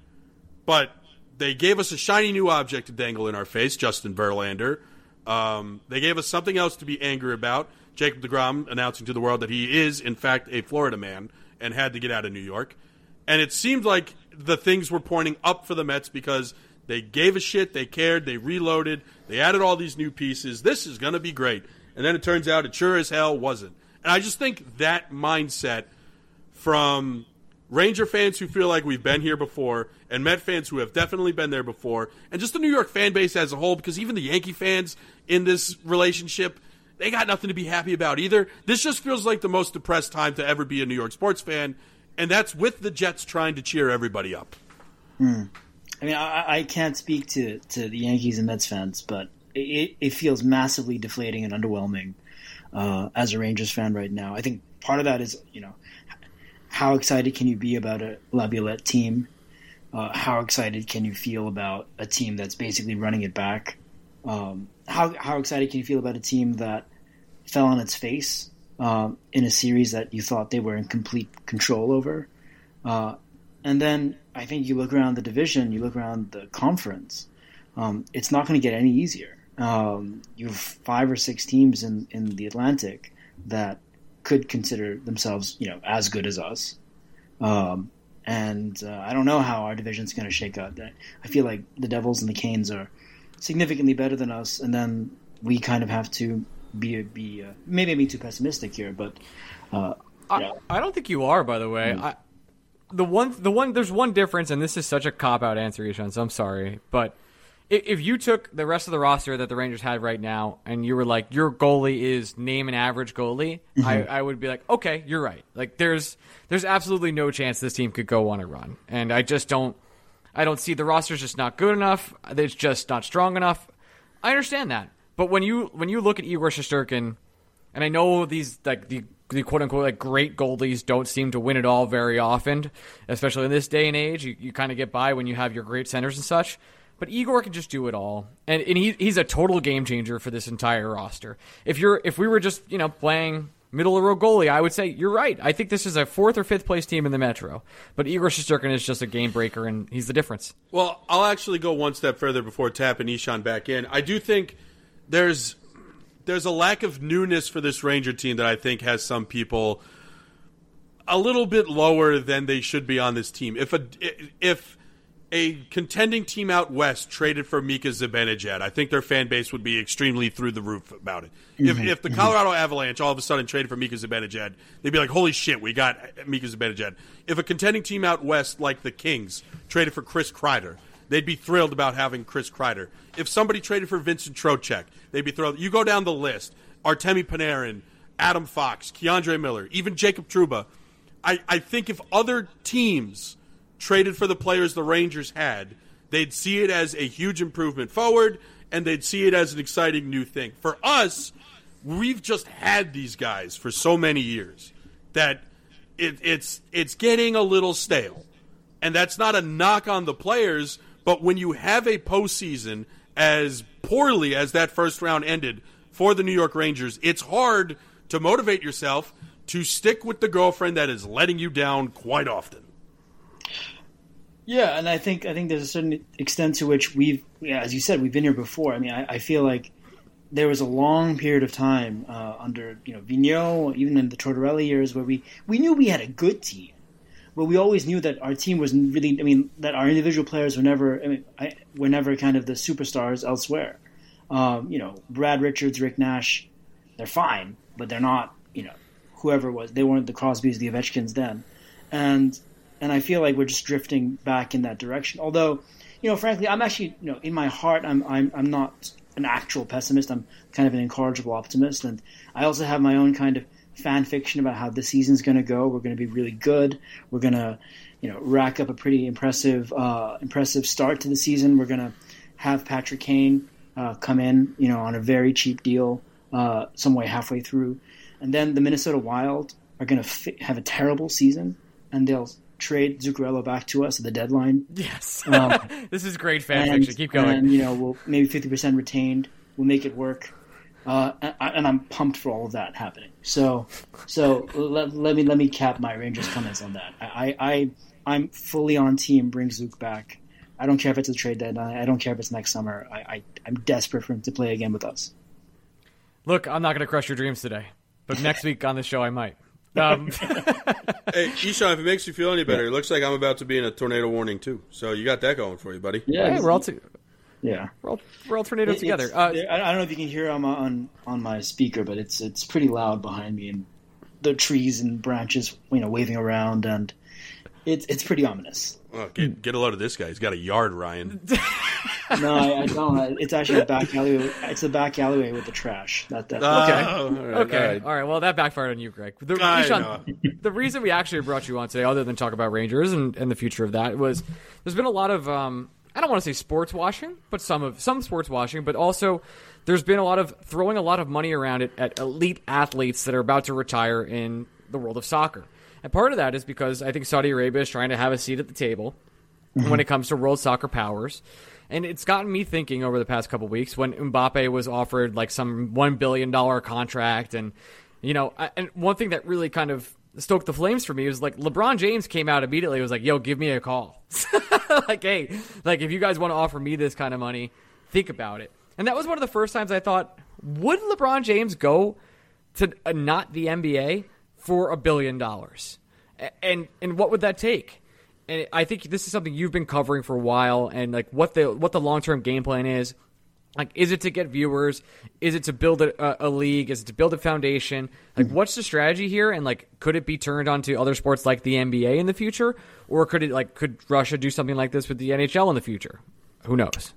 But they gave us a shiny new object to dangle in our face, Justin Verlander. Um, they gave us something else to be angry about. Jacob DeGrom announcing to the world that he is, in fact, a Florida man and had to get out of New York. And it seemed like the things were pointing up for the Mets because – they gave a shit. They cared. They reloaded. They added all these new pieces. This is going to be great. And then it turns out it sure as hell wasn't. And I just think that mindset from Ranger fans who feel like we've been here before, and Met fans who have definitely been there before, and just the New York fan base as a whole, because even the Yankee fans in this relationship, they got nothing to be happy about either. This just feels like the most depressed time to ever be a New York sports fan, and that's with the Jets trying to cheer everybody up. Hmm. I mean, I, I can't speak to, to the Yankees and Mets fans, but it, it feels massively deflating and underwhelming uh, as a Rangers fan right now. I think part of that is, you know, how excited can you be about a Laviolette team? Uh, how excited can you feel about a team that's basically running it back? Um, how how excited can you feel about a team that fell on its face um, in a series that you thought they were in complete control over? Uh, and then I think you look around the division, you look around the conference, um, it's not going to get any easier. Um, you have five or six teams in, in the Atlantic that could consider themselves, you know, as good as us. Um, and uh, I don't know how our division's going to shake out. I feel like the Devils and the Canes are significantly better than us, and then we kind of have to be be uh, maybe I'm being too pessimistic here, but uh, I, I don't think you are, by the way. I, the one, the one, there's one difference, and this is such a cop out answer, Ishaan. So I'm sorry, but if, if you took the rest of the roster that the Rangers had right now, and you were like, your goalie is name an average goalie, I, I would be like, okay, you're right. Like there's there's absolutely no chance this team could go on a run, and I just don't. I don't see the roster's just not good enough. It's just not strong enough. I understand that, but when you when you look at Igor Shesterkin, and I know these like the the quote unquote like great goalies don't seem to win it all very often, especially in this day and age. You, you kind of get by when you have your great centers and such. But Igor can just do it all, and, and he, he's a total game changer for this entire roster. If you're if we were just you know playing middle of road goalie, I would say you're right. I think this is a fourth or fifth place team in the Metro, but Igor Shesterkin is just a game breaker, and he's the difference. Well, I'll actually go one step further before tapping Ishaan back in. I do think there's there's a lack of newness for this Ranger team that I think has some people a little bit lower than they should be on this team. If a if a contending team out west traded for Mika Zibanejad, I think their fan base would be extremely through the roof about it. If, mm-hmm. if the mm-hmm. Colorado Avalanche all of a sudden traded for Mika Zibanejad, they'd be like, "Holy shit, we got Mika Zibanejad." If a contending team out west like the Kings traded for Chris Kreider, they'd be thrilled about having Chris Kreider. If somebody traded for Vincent Trocheck, they'd be thrilled. You go down the list: Artemi Panarin, Adam Fox, K'Andre Miller, even Jacob Trouba. I, I think if other teams traded for the players the Rangers had, they'd see it as a huge improvement forward, and they'd see it as an exciting new thing. For us, we've just had these guys for so many years that it, it's it's getting a little stale, and that's not a knock on the players. But when you have a postseason as poorly as that first round ended for the New York Rangers, it's hard to motivate yourself to stick with the girlfriend that is letting you down quite often. Yeah, and I think I think there's a certain extent to which we've, yeah, as you said, we've been here before. I mean, I, I feel like there was a long period of time uh, under you know Vigneault, even in the Tortorella years, where we we knew we had a good team, but we always knew that our team was really. I mean, that our individual players were never. I mean, I, were never kind of the superstars elsewhere. Um, you know, Brad Richards, Rick Nash, they're fine, but they're not. You know, whoever it was, they weren't the Crosbys, the Ovechkins then, and and I feel like we're just drifting back in that direction. Although, you know, frankly, I'm actually, you know, in my heart, I'm I'm I'm not an actual pessimist. I'm kind of an incorrigible optimist, and I also have my own kind of fan fiction about how the season's going to go. We're going to be really good. We're going to, you know, rack up a pretty impressive uh, impressive start to the season. We're going to have Patrick Kane uh, come in, you know, on a very cheap deal, uh, some way halfway through, and then the Minnesota Wild are going to fi- have a terrible season, and they'll trade Zuccarello back to us at the deadline. Yes, Um, this is great fan and, fiction. Keep going. And you know, we'll maybe fifty percent retained. We'll make it work. Uh, and, and I'm pumped for all of that happening. So, so let, let me let me cap my Rangers comments on that. I, I I'm fully on team. Bring Zook back. I don't care if it's a trade deadline. I don't care if it's next summer. I, I I'm desperate for him to play again with us. Look, I'm not going to crush your dreams today, but next week on the show I might. Um, Hey, Ishaan, if it makes you feel any better, it looks like I'm about to be in a tornado warning too. So you got that going for you, buddy. Yeah, hey, we're all to, yeah. we're all, we're all tornadoes It- together. Uh, I I don't know if you can hear on my, on on my speaker, but it's it's pretty loud behind me, and the trees and branches, you know, waving around, and it's it's pretty ominous. Oh, get, get a load of this guy. He's got a yard, Ryan. No, I, I don't. It's actually a back alleyway. It's the back alleyway with the trash. That that. Okay. Oh, all right, Okay. all right. All right. Well, that backfired on you, Greg. The, Ishaan, the reason we actually brought you on today, other than talk about Rangers and, and the future of that, was there's been a lot of um, I don't want to say sports washing, but some of some sports washing, but also there's been a lot of throwing a lot of money around it at elite athletes that are about to retire in the world of soccer. And part of that is because I think Saudi Arabia is trying to have a seat at the table mm-hmm. when it comes to world soccer powers. And it's gotten me thinking over the past couple weeks when Mbappe was offered like some one billion dollar contract, and you know, I- and one thing that really kind of stoked the flames for me was like LeBron James came out immediately. Was like, "Yo, give me a call." like, hey, like if you guys want to offer me this kind of money, think about it. And that was one of the first times I thought, would LeBron James go to uh, not the NBA for a billion dollars? And and what would that take? And I think this is something you've been covering for a while, and like what the what the long term game plan is. Like, is it to get viewers? Is it to build a, a, league? Is it to build a foundation? Like, mm-hmm. what's the strategy here? And like, could it be turned onto other sports like the NBA in the future, or could it like could Russia do something like this with the NHL in the future? Who knows?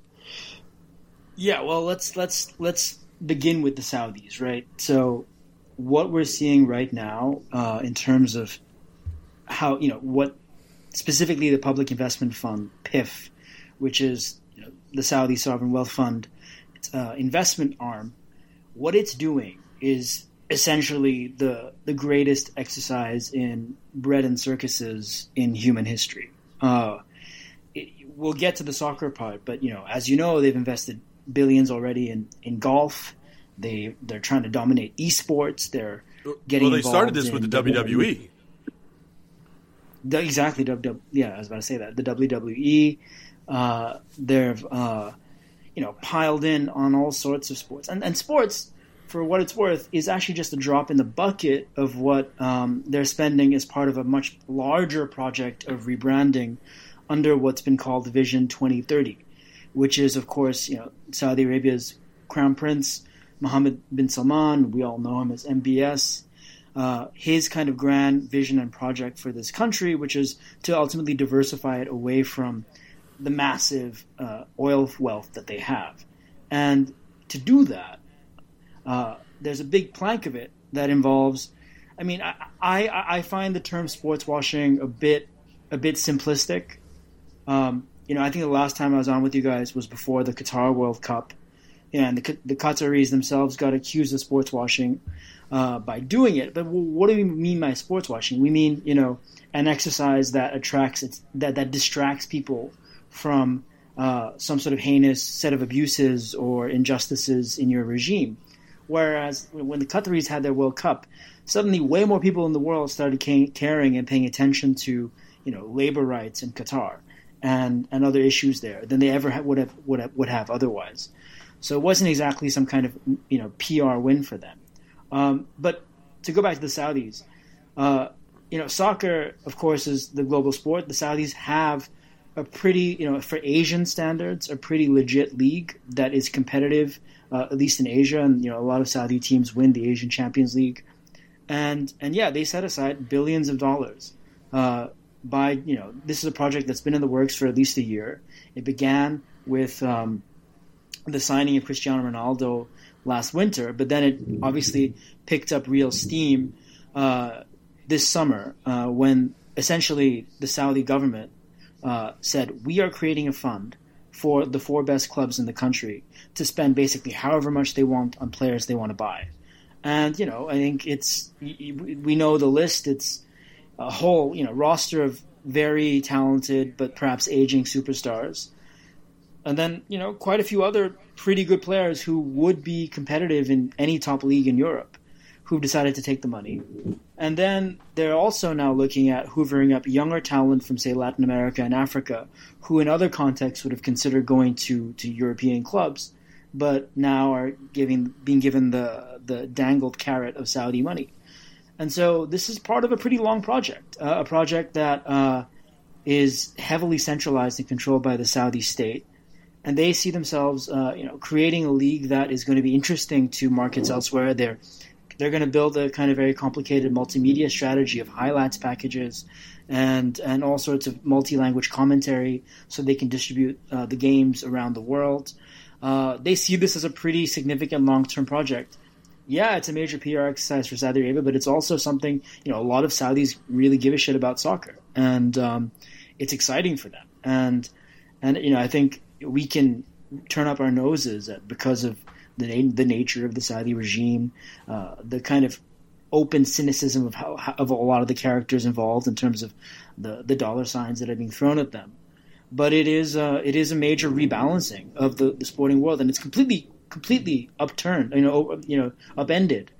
Yeah, well, let's let's let's begin with the Saudis, right? So, what we're seeing right now uh, in terms of how you know what specifically the Public Investment Fund (PIF), which is you know, the Saudi sovereign wealth fund uh, investment arm, what it's doing is essentially the the greatest exercise in bread and circuses in human history. Uh, it, we'll get to the soccer part, but you know, as you know, they've invested billions already in, in golf. They they're trying to dominate esports. They're getting well. They started this with the WWE. The, exactly. W, yeah, I was about to say that the WWE. Uh, they've uh, you know, piled in on all sorts of sports. And, and sports, for what it's worth, is actually just a drop in the bucket of what um, they're spending as part of a much larger project of rebranding under what's been called Vision 2030, which is, of course, you know, Saudi Arabia's crown prince, Mohammed bin Salman. We all know him as MBS. Uh, his kind of grand vision and project for this country, which is to ultimately diversify it away from the massive uh, oil wealth that they have. And to do that, uh, there's a big plank of it that involves. I mean, I, I, I find the term sports washing a bit a bit simplistic. Um, you know, I think the last time I was on with you guys was before the Qatar World Cup, and the the Qataris themselves got accused of sports washing uh, by doing it. But what do we mean by sports washing? We mean you know an exercise that attracts that that distracts people from uh, some sort of heinous set of abuses or injustices in your regime. Whereas when the Qataris had their World Cup, suddenly way more people in the world started caring and paying attention to you know labor rights in Qatar and and other issues there than they ever would have would have, would have otherwise. So it wasn't exactly some kind of you know PR win for them. Um, but to go back to the Saudis, uh, you know, soccer, of course, is the global sport. The Saudis have a pretty, you know, for Asian standards, a pretty legit league that is competitive, uh, at least in Asia. And you know, a lot of Saudi teams win the Asian Champions League, and and yeah, they set aside billions of dollars. Uh, by you know, this is a project that's been in the works for at least a year. It began with um, the signing of Cristiano Ronaldo last winter, but then it obviously picked up real steam uh, this summer uh, when essentially the Saudi government uh, said, We are creating a fund for the four best clubs in the country to spend basically however much they want on players they want to buy. And, you know, I think it's, we know the list, it's a whole, you know, roster of very talented but perhaps aging superstars. And then, you know, quite a few other pretty good players who would be competitive in any top league in Europe who've decided to take the money. And then they're also now looking at hoovering up younger talent from, say, Latin America and Africa, who in other contexts would have considered going to, to European clubs, but now are giving being given the, the dangled carrot of Saudi money. And so this is part of a pretty long project, uh, a project that uh, is heavily centralized and controlled by the Saudi state. And they see themselves, uh, you know, creating a league that is going to be interesting to markets elsewhere. They're they're going to build a kind of very complicated multimedia strategy of highlights packages and and all sorts of multi-language commentary so they can distribute uh, the games around the world. Uh, they see this as a pretty significant long-term project. Yeah, it's a major PR exercise for Saudi Arabia, but it's also something you know a lot of Saudis really give a shit about soccer, and um, it's exciting for them. And and you know I think we can turn up our noses at because of the the nature of the Saudi regime, uh, the kind of open cynicism of how, of a lot of the characters involved in terms of the the dollar signs that are being thrown at them. But it is uh, it is a major rebalancing of the, the sporting world, and it's completely completely upturned, you know, you know, upended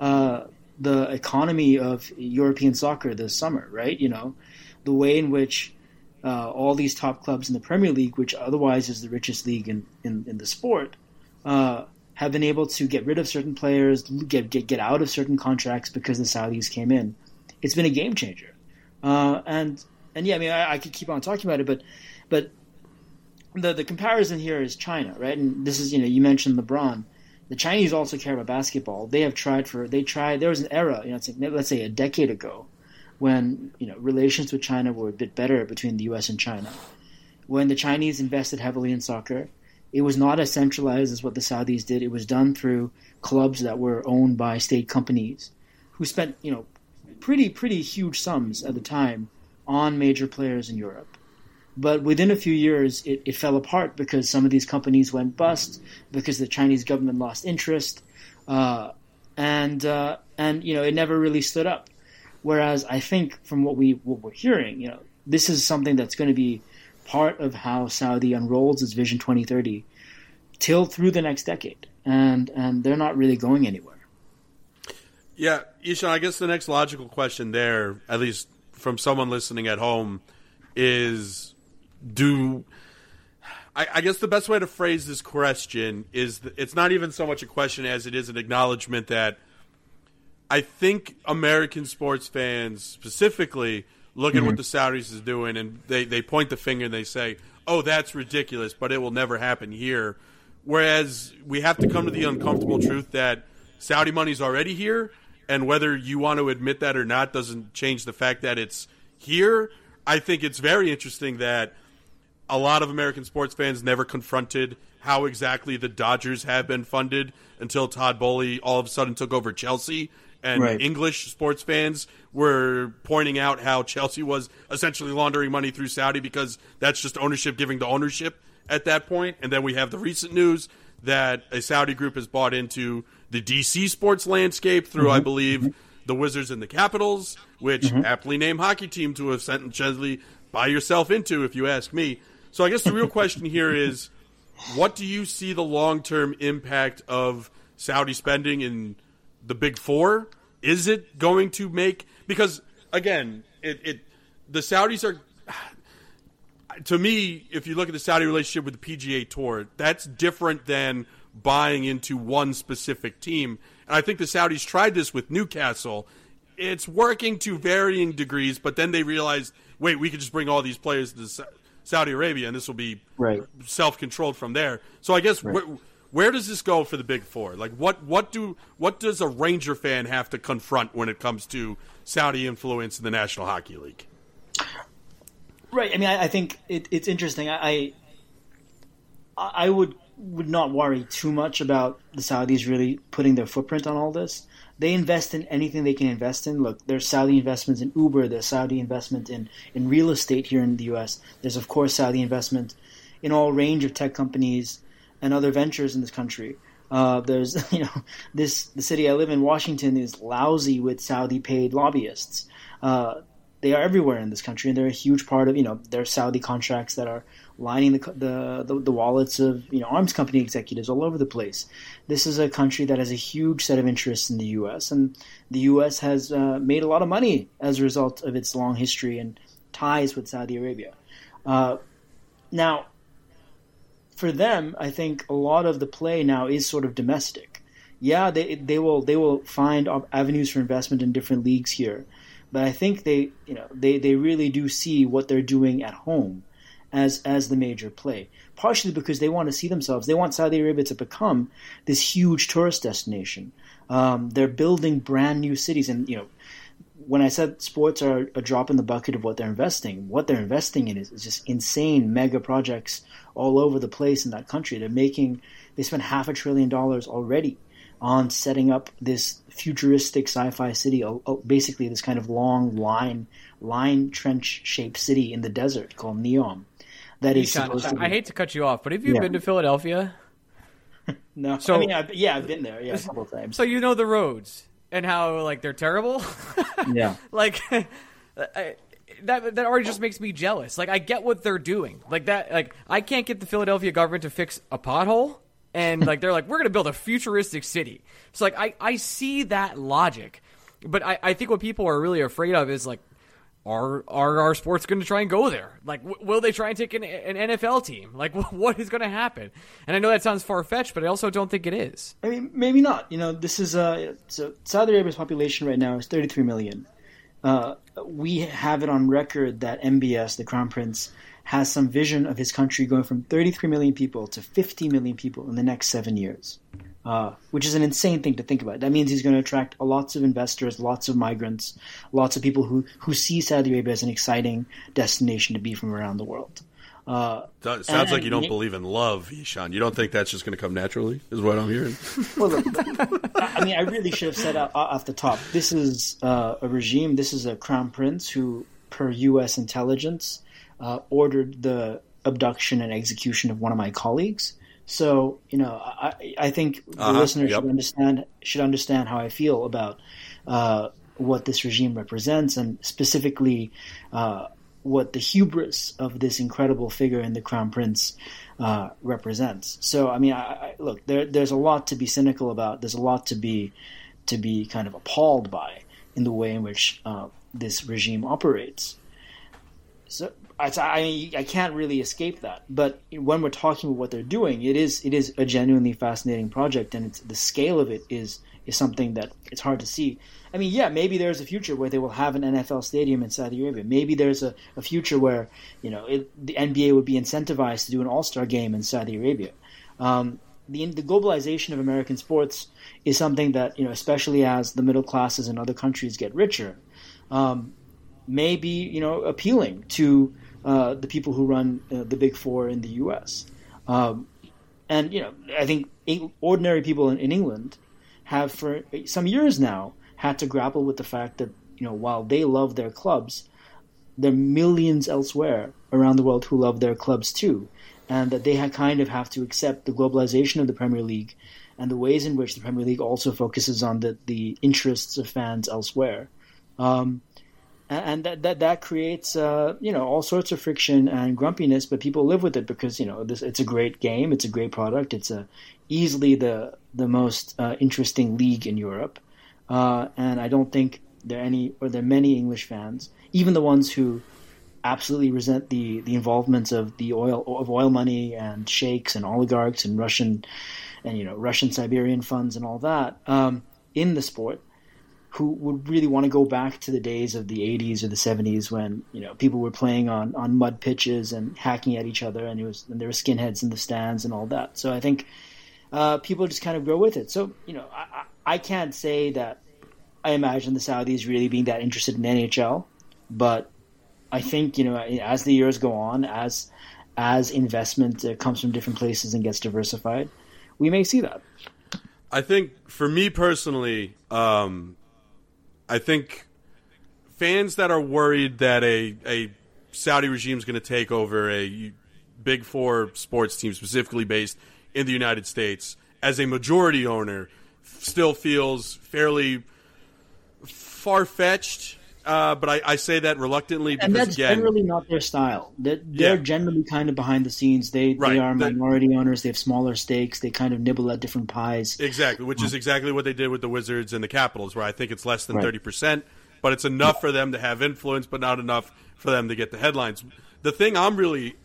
uh, the economy of European soccer this summer, right? You know, the way in which uh, all these top clubs in the Premier League, which otherwise is the richest league in, in, in the sport, uh, have been able to get rid of certain players, get get get out of certain contracts because the Saudis came in. It's been a game changer, uh, and and yeah, I mean, I, I, could keep on talking about it, but but the the comparison here is China, right? And this is you know you mentioned LeBron. The Chinese also care about basketball. They have tried for they tried. There was an era, you know, like, let's say a decade ago, when you know relations with China were a bit better between the U.S. and China. When the Chinese invested heavily in soccer, it was not as centralized as what the Saudis did. It was done through clubs that were owned by state companies, who spent you know pretty pretty huge sums at the time on major players in Europe. But within a few years, it, it fell apart because some of these companies went bust, because the Chinese government lost interest, uh, and uh, and you know it never really stood up. Whereas I think from what we what we're hearing, you know, this is something that's going to be part of how Saudi unrolls its Vision 2030 till through the next decade, and and they're not really going anywhere. Yeah, Ishaan, I guess the next logical question there, at least from someone listening at home, is do I, I, guess the best way to phrase this question is it's not even so much a question as it is an acknowledgement that I think American sports fans specifically look mm-hmm. at what the Saudis is doing and they, they point the finger and they say, oh, that's ridiculous, but it will never happen here. Whereas we have to come to the uncomfortable truth that Saudi money's already here, and whether you want to admit that or not doesn't change the fact that it's here. I think it's very interesting that a lot of American sports fans never confronted how exactly the Dodgers have been funded until Todd Boehly all of a sudden took over Chelsea. And right. English sports fans were pointing out how Chelsea was essentially laundering money through Saudi because that's just ownership giving to ownership at that point. And then we have the recent news that a Saudi group has bought into the DC sports landscape through, mm-hmm. I believe, the Wizards and the Capitals, which mm-hmm. aptly named hockey team to have sent essentially buy yourself into, if you ask me. So I guess the real question here is, what do you see the long term impact of Saudi spending in the Big Four? Is it going to make because again, it, it the Saudis are to me, if you look at the Saudi relationship with the PGA Tour, that's different than buying into one specific team. And I think the Saudis tried this with Newcastle. It's working to varying degrees, but then they realized, wait, we could just bring all these players to Saudi Arabia, and this will be right. self-controlled from there. So I guess right. Where, does this go for the Big Four? Like, what what do what does a Ranger fan have to confront when it comes to Saudi influence in the National Hockey League? Right. I mean, I, I think it, it's interesting. I I would would not worry too much about the Saudis really putting their footprint on all this they invest in anything they can invest in. Look, there's Saudi investments in Uber, there's Saudi investment in, in real estate here in the U.S. There's, of course, Saudi investment in all range of tech companies and other ventures in this country. Uh, there's, you know, this the city I live in, Washington, is lousy with Saudi paid lobbyists. Uh, they are everywhere in this country, and they're a huge part of, you know, their Saudi contracts that are lining the, the, the, the, wallets of you know arms company executives all over the place. This is a country that has a huge set of interests in the U.S. and the U.S. has uh, made a lot of money as a result of its long history and ties with Saudi Arabia. Uh, now, for them, I think a lot of the play now is sort of domestic. Yeah, they they will they will find avenues for investment in different leagues here, but I think they you know they, they really do see what they're doing at home as as the major play. Partially because they want to see themselves, they want Saudi Arabia to become this huge tourist destination. Um, they're building brand new cities, and you know, when I said sports are a drop in the bucket of what they're investing, what they're investing in is, is just insane mega projects all over the place in that country. They're making they spent half a trillion dollars already on setting up this futuristic sci-fi city, oh, oh, basically this kind of long line line trench shaped city in the desert called Neom that is supposed to. I hate to cut you off, but have you yeah. been to Philadelphia? no. So I mean, I, yeah, I've been there. Yeah, a couple times. So you know the roads and how like they're terrible. yeah. Like. I, that that already just makes me jealous. Like I get what they're doing. Like that like I can't get the Philadelphia government to fix a pothole and like they're like we're going to build a futuristic city. So like I I see that logic. But I I think what people are really afraid of is like are are our sports going to try and go there? Like, w- will they try and take an, an NFL team? Like, w- what is going to happen? And I know that sounds far fetched, but I also don't think it is. I mean, maybe not. You know, this is uh, so Saudi Arabia's population right now is 33 million. Uh, we have it on record that MBS, the Crown Prince, has some vision of his country going from 33 million people to 50 million people in the next seven years, uh, which is an insane thing to think about. That means he's going to attract lots of investors, lots of migrants, lots of people who, who see Saudi Arabia as an exciting destination to be from around the world. Uh, sounds and, like you don't believe in love, Ishaan. You don't think that's just going to come naturally, is what I'm hearing. well, look, I mean, I really should have said off the top this is uh, a regime, this is a crown prince who, per U.S. intelligence, uh, ordered the abduction and execution of one of my colleagues. So, you know, I, I think the uh-huh, listeners yep. should understand should understand how I feel about uh, what this regime represents, and specifically uh, what the hubris of this incredible figure in the crown prince uh, represents. So, I mean, I, I, look, there, there's a lot to be cynical about. There's a lot to be to be kind of appalled by in the way in which uh, this regime operates. So, I, I can't really escape that. But when we're talking about what they're doing, it is it is a genuinely fascinating project, and the scale of it is is something that it's hard to see. I mean, yeah, maybe there's a future where they will have an NFL stadium in Saudi Arabia. Maybe there's a, a future where you know it, the NBA would be incentivized to do an All Star game in Saudi Arabia. Um, the the globalization of American sports is something that you know, especially as the middle classes in other countries get richer, um, may be you know appealing to uh, the people who run uh, the Big Four in the U.S. Um, and you know, I think ordinary people in, in England have for some years now had to grapple with the fact that you know while they love their clubs, there are millions elsewhere around the world who love their clubs too, and that they kind of have to accept the globalization of the Premier League and the ways in which the Premier League also focuses on the the interests of fans elsewhere. Um, and that that, that creates uh, you know all sorts of friction and grumpiness, but people live with it because you know this, it's a great game, it's a great product, it's a easily the the most uh, interesting league in Europe, uh, and I don't think there are any or there are many English fans, even the ones who absolutely resent the the involvement of the oil of oil money and sheikhs and oligarchs and Russian and you know Russian Siberian funds and all that um, in the sport, who would really want to go back to the days of the 80s or the 70s when you know people were playing on on mud pitches and hacking at each other and it was and there were skinheads in the stands and all that. So I think uh, people just kind of grow with it. So you know I, I can't say that I imagine the Saudis really being that interested in NHL, but I think you know as the years go on, as as investment uh, comes from different places and gets diversified, we may see that. I think for me personally, um, I think fans that are worried that a a Saudi regime is going to take over a big four sports team, specifically based in the United States, as a majority owner, still feels fairly far fetched. Uh, but I, I, say that reluctantly because and that's again, generally not their style. They're, they're yeah. generally kind of behind the scenes. They right. they are minority owners. They have smaller stakes. They kind of nibble at different pies. Exactly, which is exactly what they did with the Wizards and the Capitals, where I think it's less than thirty right. percent, but it's enough for them to have influence, but not enough for them to get the headlines. The thing I'm really,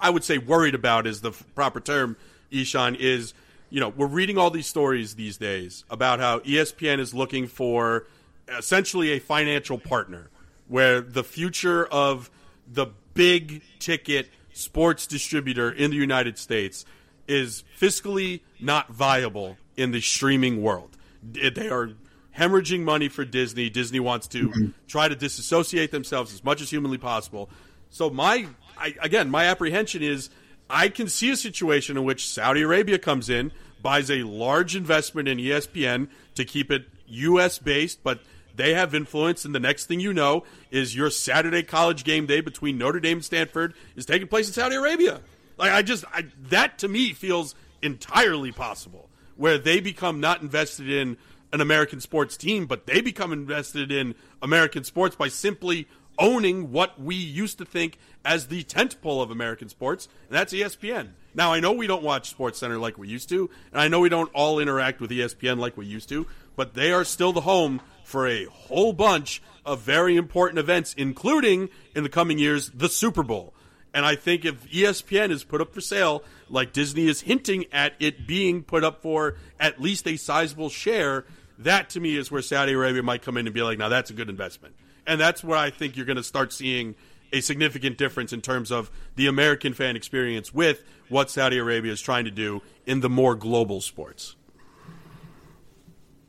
I would say, worried about is the proper term, Ishaan, is you know we're reading all these stories these days about how ESPN is looking for essentially a financial partner where the future of the big ticket sports distributor in the United States is fiscally not viable in the streaming world. They are hemorrhaging money for Disney. Disney wants to mm-hmm. try to disassociate themselves as much as humanly possible. So my I, again, my apprehension is I can see a situation in which Saudi Arabia comes in, buys a large investment in ESPN to keep it U.S. based, but they have influence, and the next thing you know is your Saturday college game day between Notre Dame and Stanford is taking place in Saudi Arabia. Like I just I, that to me feels entirely possible, where they become not invested in an American sports team, but they become invested in American sports by simply owning what we used to think as the tentpole of American sports, and that's ESPN. Now, I know we don't watch Sports Center like we used to, and I know we don't all interact with ESPN like we used to, but they are still the home for a whole bunch of very important events, including in the coming years the Super Bowl. And I think if ESPN is put up for sale, like Disney is hinting at it being put up for at least a sizable share, that to me is where Saudi Arabia might come in and be like, now that's a good investment. And that's where I think you're going to start seeing a significant difference in terms of the American fan experience with what Saudi Arabia is trying to do in the more global sports.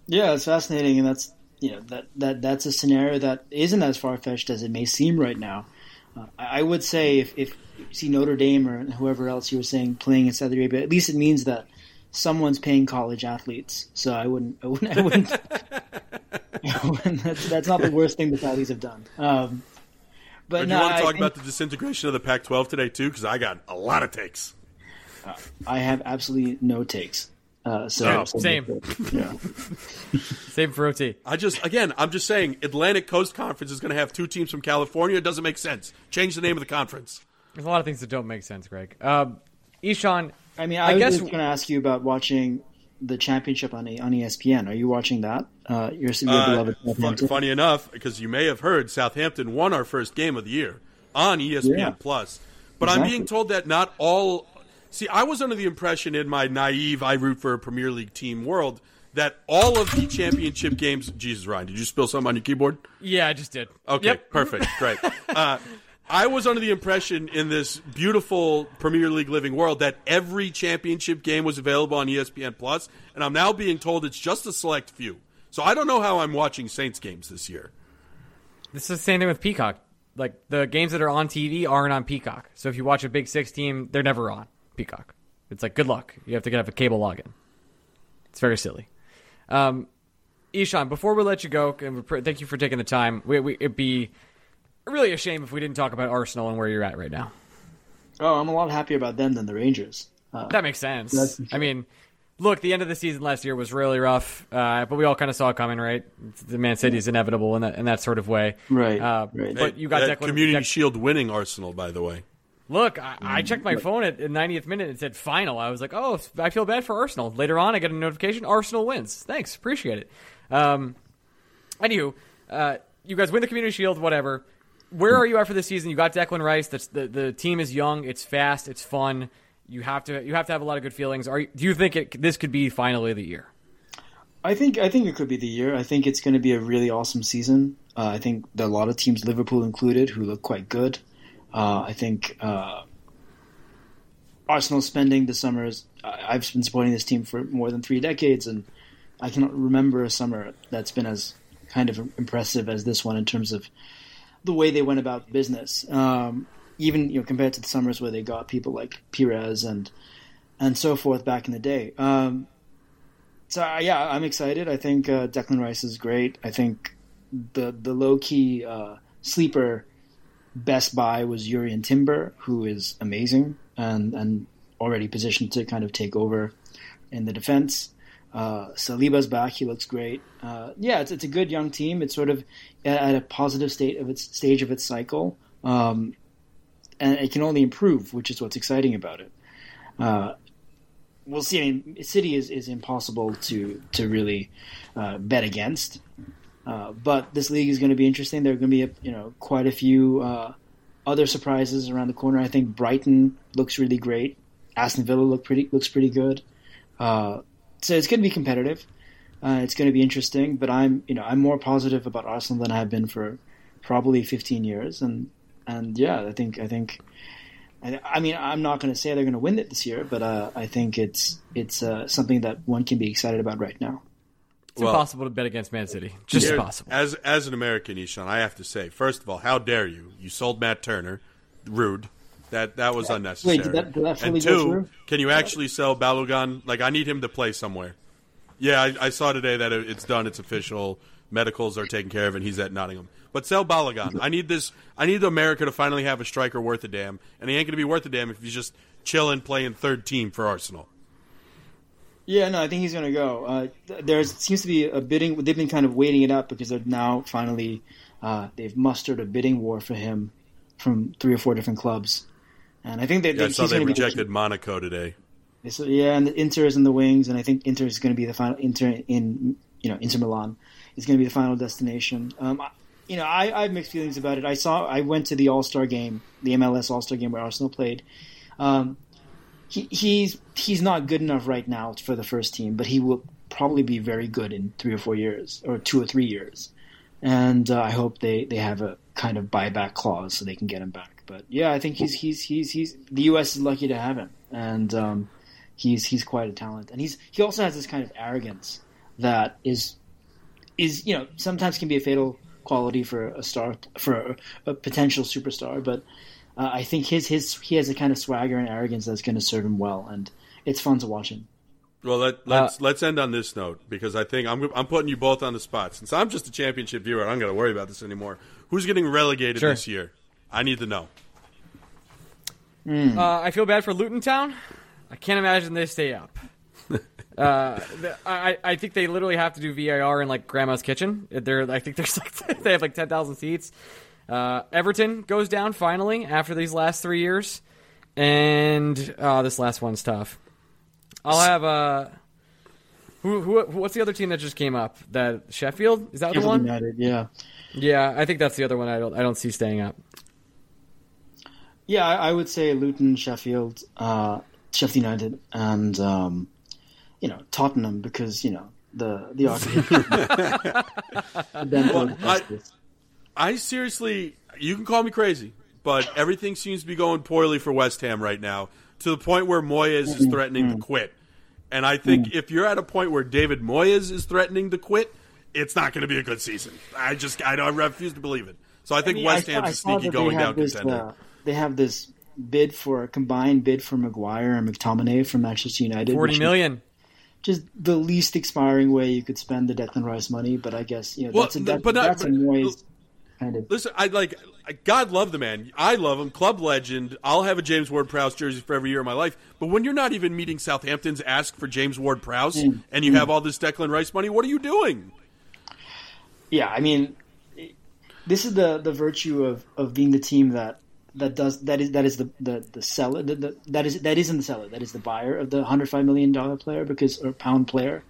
Yeah, it's fascinating, and that's you know that that that's a scenario that isn't as far fetched as it may seem right now. Uh, I would say if, if you see Notre Dame or whoever else you were saying playing in Saudi Arabia, at least it means that someone's paying college athletes. So I wouldn't, I wouldn't, I wouldn't. that's, that's not the worst thing the Saudis have done. Um, but, do you want to talk think, about the disintegration of the Pac-12 today too? Because I got a lot of takes. Uh, I have absolutely no takes. Uh, so, oh, same. Yeah. same for OT. I just again, I'm just saying, Atlantic Coast Conference is going to have two teams from California. It doesn't make sense. Change the name of the conference. There's a lot of things that don't make sense, Greg. Um, Ishaan, I mean, I, guess I guess going to ask you about watching the championship on on ESPN. Are you watching that? Uh, your, your uh, beloved Southampton. Funny enough, because you may have heard, Southampton won our first game of the year on ESPN yeah. Plus. But exactly. I'm being told that not all See, I was under the impression in my naive I root for a Premier League team world that all of the championship games. Jesus, Ryan, did you spill something on your keyboard? Yeah, I just did. Okay, yep. perfect, great. Uh, I was under the impression in this beautiful Premier League living world that every championship game was available on ESPN Plus, and I'm now being told it's just a select few. So I don't know how I'm watching Saints games this year. This is the same thing with Peacock. Like the games that are on TV aren't on Peacock. So if you watch a Big Six team, they're never on. Peacock. It's like good luck. You have to get have a cable login. It's very silly. Um, Ishaan, before we let you go, thank you for taking the time. We, we, it'd be really a shame if we didn't talk about Arsenal and where you're at right now. Oh, I'm a lot happier about them than the Rangers. Uh, that makes sense. I mean, look, the end of the season last year was really rough, uh, but we all kind of saw it coming, right? The Man City is inevitable in that in that sort of way, right? Uh, right. But you got Declan, Community Declan, Shield winning Arsenal, by the way. Look, I, I, checked my phone at the 90th minute and it said final. I was like, oh, I feel bad for Arsenal. Later on, I get a notification Arsenal wins. Thanks. Appreciate it. Um, anywho, uh, you guys win the Community Shield, whatever. Where are you at for this season? You got Declan Rice. That's, the, the team is young. It's fast. It's fun. You have to you have to have a lot of good feelings. Are do you think it, this could be finally the year? I think I think it could be the year. I think it's going to be a really awesome season. Uh, I think that a lot of teams, Liverpool included, who look quite good. Uh, I think uh, Arsenal spending the summers. I've been supporting this team for more than three decades, and I cannot remember a summer that's been as kind of impressive as this one in terms of the way they went about business. Um, even you know compared to the summers where they got people like Pires and and so forth back in the day. Um, so uh, yeah, I'm excited. I think uh, Declan Rice is great. I think the the low key uh, sleeper best buy was Jurrien Timber, who is amazing and and already positioned to kind of take over in the defense. Uh, Saliba's back; he looks great. Uh, yeah, it's it's a good young team. It's sort of at a positive state of its stage of its cycle, um, and it can only improve, which is what's exciting about it. Uh, we'll see. I mean, City is, is impossible to to really uh, bet against. Uh, but this league is going to be interesting. There are going to be a, you know quite a few uh, other surprises around the corner. I think Brighton looks really great. Aston Villa look pretty looks pretty good. So it's going to be competitive. Uh, it's going to be interesting. But I'm you know I'm more positive about Arsenal than I have been for probably 15 years. And and yeah, I think I think. I, mean, I'm not going to say they're going to win it this year, but uh, I think it's it's something that one can be excited about right now. It's well, impossible to bet against Man City. Just here, impossible. As as an American, Ishaan, I have to say, first of all, how dare you? You sold Matt Turner. Rude. That that was unnecessary. Wait, did that, did that and two, can you actually sell Balogun? Like, I need him to play somewhere. Yeah, I, I saw today that it's done. It's official. Medicals are taken care of, and he's at Nottingham. But sell Balogun. I need this. I need America to finally have a striker worth a damn, and he ain't going to be worth a damn if he's just chilling, playing third team for Arsenal. Yeah, no, I think he's going to go. Uh, there seems to be a bidding. They've been kind of waiting it up because they're now finally uh, they've mustered a bidding war for him from three or four different clubs, and I think they. Yeah, I saw they rejected the, Monaco today. So, yeah, and the Inter is in the wings, and I think Inter is going to be the final. Inter in you know Inter Milan is going to be the final destination. Um, you know, I, I have mixed feelings about it. I saw I went to the All Star game, the MLS All Star game where Arsenal played. Um, he, he's he's not good enough right now for the first team, but he will probably be very good in three or four years, or two or three years. and uh, I hope they, they have a kind of buyback clause so they can get him back. But yeah, I think he's he's he's he's the U.S. is lucky to have him, and um, he's he's quite a talent, and he's he also has this kind of arrogance that is is you know sometimes can be a fatal quality for a star for a, a potential superstar, but uh, I think his his he has a kind of swagger and arrogance that's going to serve him well, and it's fun to watch him. Well, let, let's uh, let's end on this note because I think I'm I'm putting you both on the spot. Since I'm just a championship viewer, I'm going to worry about this anymore. Who's getting relegated sure. this year? I need to know. Mm. Uh, I feel bad for Luton Town. I can't imagine they stay up. uh, I I think they literally have to do VAR in like Grandma's kitchen. They're I think there's like they have like ten thousand seats. Uh, Everton goes down finally after these last three years, and uh, this last one's tough. I'll have uh, who, who what's the other team that just came up? That Sheffield is that Sheffield the one? United, yeah, yeah. I think that's the other one. I don't I don't see staying up. Yeah, I, I would say Luton, Sheffield, uh, Sheffield United, and um, you know Tottenham because you know the the well, I, I seriously, you can call me crazy, but everything seems to be going poorly for West Ham right now to the point where Moyes is mm-hmm. threatening to mm-hmm. quit. And I think mm. if you're at a point where David Moyes is threatening to quit, it's not going to be a good season. I just I, I refuse to believe it. So I think I mean, West Ham is sneaky going down this, contender. Uh, they have this bid for a combined bid for Maguire and McTominay from Manchester United. Forty million. Just the least expiring way you could spend the Declan Rice money, but I guess you know well, that's a, that, but not, that's but, a Moyes kind of. Listen, I like God love the man. I love him. Club legend. I'll have a James Ward Prowse jersey for every year of my life. But when you're not even meeting Southampton's ask for James Ward Prowse mm. and you mm. have all this Declan Rice money, what are you doing? Yeah, I mean, this is the the virtue of, of being the team that that does that is that is the the, the seller the, the, that is that isn't the seller that is the buyer of the hundred five million dollar player because or pound player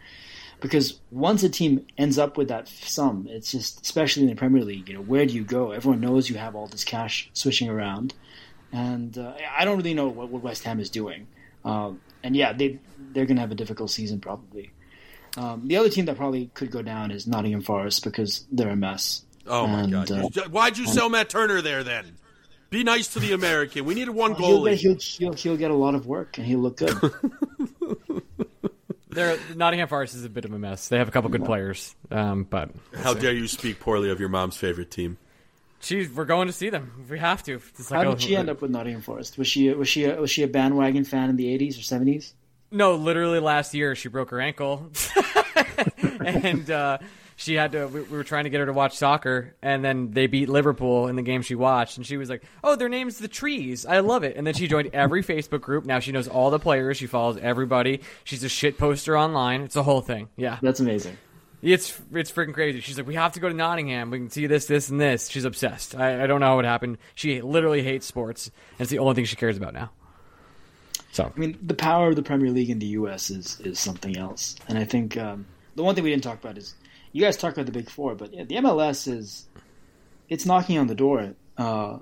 because once a team ends up with that sum, it's just especially in the Premier League. You know, where do you go? Everyone knows you have all this cash switching around, and uh, I don't really know what, what West Ham is doing. Um, and yeah, they they're going to have a difficult season probably. Um, the other team that probably could go down is Nottingham Forest because they're a mess. Oh and, my god! Uh, Why'd you and, sell Matt Turner there then? Be nice to the American. We needed one goalie. He'll, he'll, he'll, he'll get a lot of work and he'll look good. They're, Nottingham Forest is a bit of a mess. They have a couple good players, um, but we'll how see. dare you speak poorly of your mom's favorite team? She's, we're going to see them. We have to. Like, how did oh, she end up with Nottingham Forest? Was she was she a, was she a bandwagon fan in the eighties or seventies? No, literally last year she broke her ankle, and uh, she had to. We, were trying to get her to watch soccer, and then they beat Liverpool in the game she watched, and she was like, "Oh, their name's the Trees. I love it." And then she joined every Facebook group. Now she knows all the players. She follows everybody. She's a shit poster online. It's a whole thing. Yeah, that's amazing. It's it's freaking crazy. She's like, we have to go to Nottingham. We can see this, this, and this. She's obsessed. I, I don't know how it happened. She literally hates sports, and it's the only thing she cares about now. So I mean, the power of the Premier League in the U.S. is is something else, and I think um, the one thing we didn't talk about is you guys talk about the big four, but yeah, the MLS is it's knocking on the door. Uh,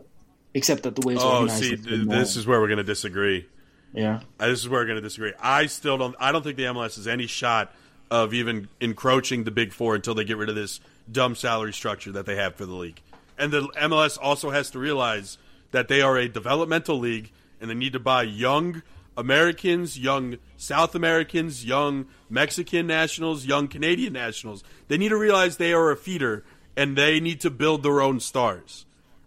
except that the way it's oh, organized. see, this is where we're going to disagree. Yeah, uh, this is where we're going to disagree. I still don't. I don't think the MLS has any shot of even encroaching the big four until they get rid of this dumb salary structure that they have for the league. And the MLS also has to realize that they are a developmental league and they need to buy young Americans, young South Americans, young Mexican nationals, young Canadian nationals. They need to realize they are a feeder and they need to build their own stars.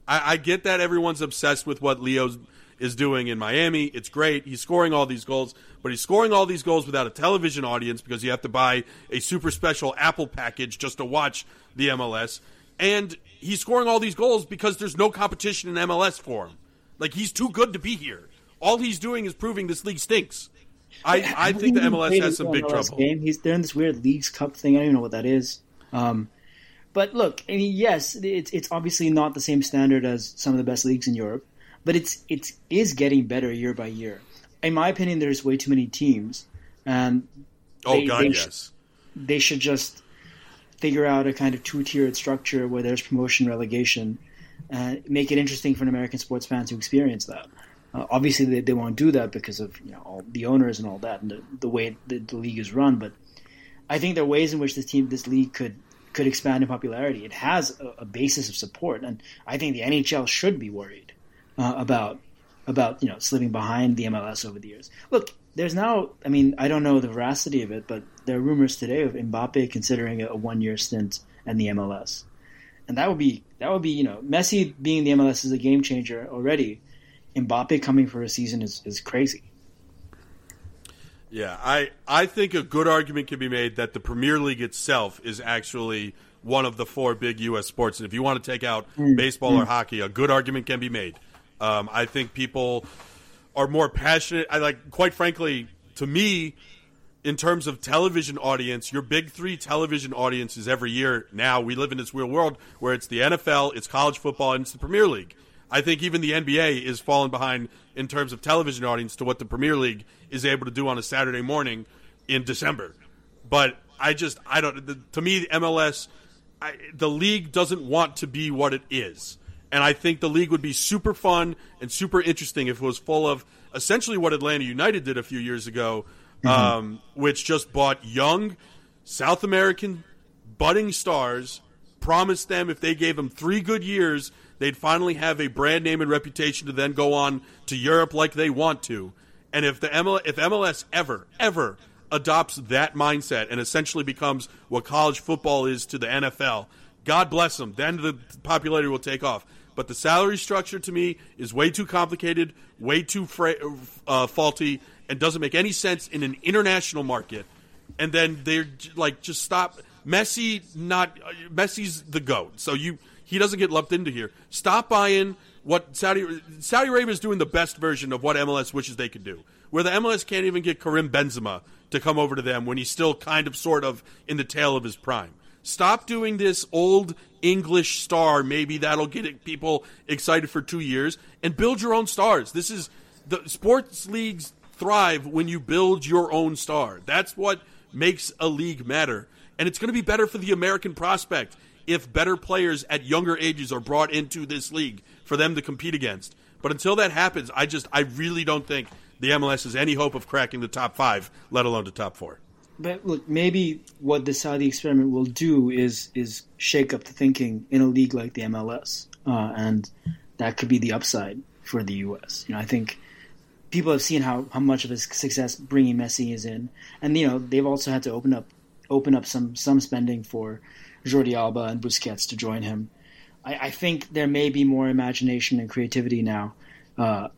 I, I get that everyone's obsessed with what Leo is doing in Miami. It's great. He's scoring all these goals, but he's scoring all these goals without a television audience because you have to buy a super special Apple package just to watch the MLS. And he's scoring all these goals because there's no competition in MLS for him. Like he's too good to be here all he's doing is proving this league stinks. I, I think the MLS has some big MLS trouble. Game. He's they're in this weird leagues cup thing. I don't even know what that is. Um, but look, I mean, yes, it's it's obviously not the same standard as some of the best leagues in Europe, but it's it's getting better year by year. In my opinion, there's way too many teams, and oh they, god, they yes, sh- they should just figure out a kind of two tiered structure where there's promotion relegation, and make it interesting for an American sports fan to experience that. Uh, obviously, they, they won't do that because of you know all the owners and all that, and the, the way the, the league is run. But I think there are ways in which this team, this league, could could expand in popularity. It has a, a basis of support, and I think the NHL should be worried uh, about about you know slipping behind the MLS over the years. Look, there's now. I mean, I don't know the veracity of it, but there are rumors today of Mbappe considering a one year stint in the MLS, and that would be that would be you know Messi being the MLS is a game changer already. Mbappe coming for a season is, is crazy. Yeah, I I think a good argument can be made that the Premier League itself is actually one of the four big U.S. sports, and if you want to take out mm. baseball mm. or hockey, a good argument can be made. Um, I think people are more passionate. I like, quite frankly, to me, in terms of television audience, your big three television audiences every year now. We live in this real world where it's the NFL, it's college football, and it's the Premier League. I think even the NBA is falling behind in terms of television audience to what the Premier League is able to do on a Saturday morning in December. But I just I don't. The, to me, the MLS, I, the league doesn't want to be what it is, and I think the league would be super fun and super interesting if it was full of essentially what Atlanta United did a few years ago, mm-hmm. um, which just bought young South American budding stars, promised them if they gave them three good years they'd finally have a brand name and reputation to then go on to Europe like they want to. And if the MLS, if MLS ever ever adopts that mindset and essentially becomes what college football is to the NFL, God bless them. Then the popularity will take off. But the salary structure to me is way too complicated, way too fra- uh, faulty, and doesn't make any sense in an international market. And then they're like, just stop. Messi, not uh, Messi's the goat. So you he doesn't get lumped into here. Stop buying what Saudi Saudi Arabia is doing the best version of what MLS wishes they could do. Where the MLS can't even get Karim Benzema to come over to them when he's still kind of sort of in the tail of his prime. Stop doing this old English star. Maybe that'll get people excited for two years and build your own stars. This is the sports leagues thrive when you build your own star. That's what makes a league matter. And it's going to be better for the American prospect if better players at younger ages are brought into this league for them to compete against. But until that happens, I just I really don't think the MLS has any hope of cracking the top five, let alone the top four. But look, maybe what the Saudi experiment will do is is shake up the thinking in a league like the MLS, uh, and that could be the upside for the US. You know, I think people have seen how, how much of a success bringing Messi is in, and you know they've also had to open up open up some some spending for Jordi Alba and Busquets to join him. I, I think there may be more imagination and creativity now uh,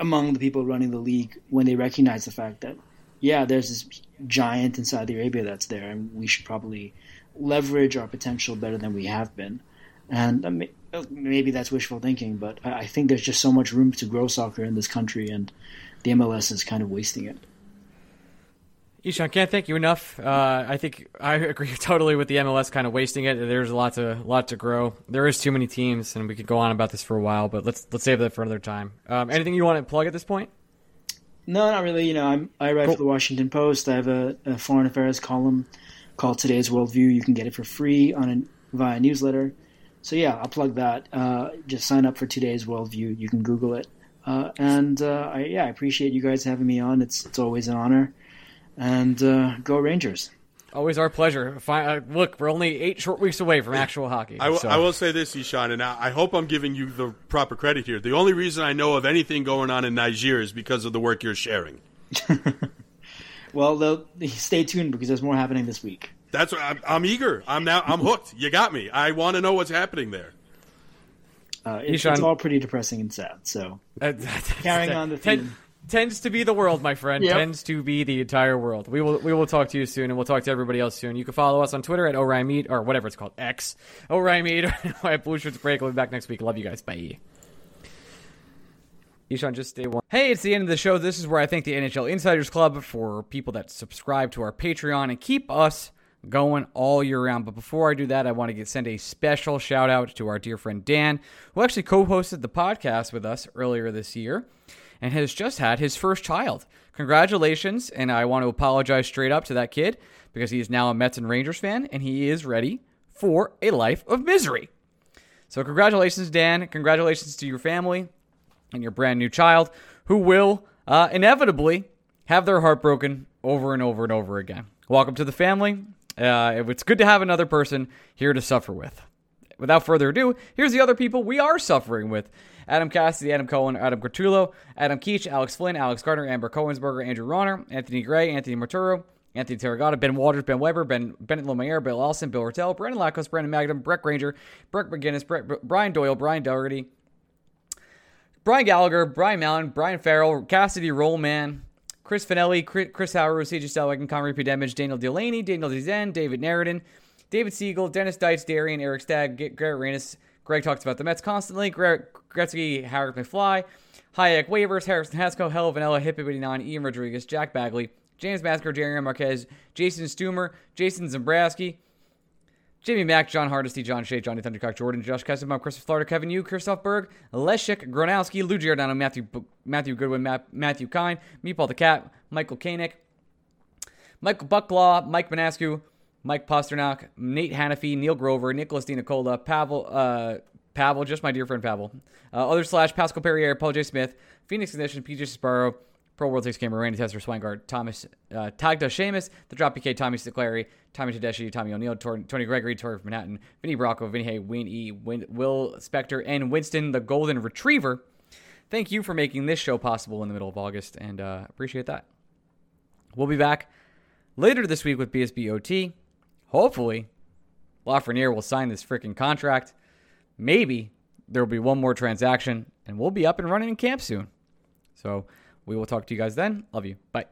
among the people running the league when they recognize the fact that, yeah, there's this giant in Saudi Arabia that's there, and we should probably leverage our potential better than we have been. And uh, maybe that's wishful thinking, but I think there's just so much room to grow soccer in this country, and the MLS is kind of wasting it. Ishaan, can't thank you enough. Uh, I think I agree totally with the MLS kind of wasting it. There's a lot to lot to grow. There is too many teams, and we could go on about this for a while, but let's let's save that for another time. Um, anything you want to plug at this point? No, not really. You know, I'm, i write cool. for the Washington Post. I have a, a, foreign affairs column called Today's Worldview. You can get it for free on a, via newsletter. So yeah, I'll plug that. Uh, just sign up for Today's Worldview. You can Google it. Uh, and uh, I, yeah, I appreciate you guys having me on. It's it's always an honor and uh, go Rangers. Always our pleasure. uh, look, we're only eight short weeks away from actual hockey. I, w- so. I will say this, Ishaan, and I hope I'm giving you the proper credit here. The only reason I know of anything going on in Niger is because of the work you're sharing. well, stay tuned because there's more happening this week. That's what I'm, I'm eager. I'm now. I'm hooked. You got me. I want to know what's happening there. Uh, it, it's all pretty depressing and sad. So uh, carrying on the theme tends to be the world, my friend. Yep. Tends to be the entire world. We will we will talk to you soon, and we'll talk to everybody else soon. You can follow us on Twitter at Meet or whatever it's called, X Meet or at Blue Shirts Break. We'll be back next week. Love you guys. Bye. Ishaan, just stay one. Hey, it's the end of the show. This is where I thank the NHL Insiders Club for people that subscribe to our Patreon and keep us going all year round. But before I do that, I want to get, send a special shout out to our dear friend Dan, who actually co hosted the podcast with us earlier this year and has just had his first child. Congratulations, and I want to apologize straight up to that kid because he is now a Mets and Rangers fan and he is ready for a life of misery. So, congratulations, Dan. Congratulations to your family and your brand new child who will uh, inevitably have their heart broken over and over and over again. Welcome to the family, Uh, it's good to have another person here to suffer with. Without further ado, here's the other people we are suffering with. Adam Cassidy, Adam Cohen, Adam Cortullo, Adam Keach, Alex Flynn, Alex Gardner, Amber Cohensberger, Andrew Ronner, Anthony Gray, Anthony Marturo, Anthony Terragata, Ben Waters, Ben Weber, Ben Bennett Lomayer, Bill Allison, Bill Rattel, Brandon Lacos, Brandon Magnum, Brett Granger, Brett McGinnis, Brett, Brian Doyle, Brian Dougherty, Brian Gallagher, Brian Mallon, Brian Farrell, Cassidy Rollman, Chris Finelli, Chris Howard, CJ Selwyn, Connery P. Damage, Daniel Delaney, Daniel Dezen, David Narradin, David Siegel, Dennis Deitz, Darian, Eric Stagg, Garrett Reynes. Greg talks about the Mets constantly. Greg Gretzky, Howard McFly, Hayek Waivers, Harrison Haskell, Hell Vanilla, Hippie 89, Ian Rodriguez, Jack Bagley, James Masker, Jerry Marquez, Jason Stumer, Jason Zambrowski, Jamie Mack, John Hardesty, John Shea, Johnny Thundercock, Jordan, Josh Kesselbaum, Christopher Florida, Kevin Yu, Christoph Berg, Leszek, Gronowski, Lou Giordano, Matthew Matthew Goodwin, Matt, Matthew Kine, Meatball the Cat, Michael Koenig, Michael Bucklaw, Mike Manascu, Mike Posternak, Nate Hannafy, Neil Grover, Nicholas DiNicola, Pavel, uh, Pavel, just my dear friend Pavel, uh, other slash Pascal Perrier, Paul J. Smith, Phoenix Ignition, PJ Sparrow, Pro World Takes Camera, Randy Tester, Swangard, Thomas, uh, Tagda Seamus, The Drop PK, Tommy Siclari, Tommy Tedeschi, Tommy O'Neill, Tor- Tony Gregory, Tori from Manhattan, Vinny Bracco, Vinny Hay, Wayne E, Win- Will Spector, and Winston, the Golden Retriever. Thank you for making this show possible in the middle of August, and uh, appreciate that. We'll be back later this week with BSBOT. Hopefully, Lafreniere will sign this freaking contract. Maybe there will be one more transaction, and we'll be up and running in camp soon. So, we will talk to you guys then. Love you. Bye.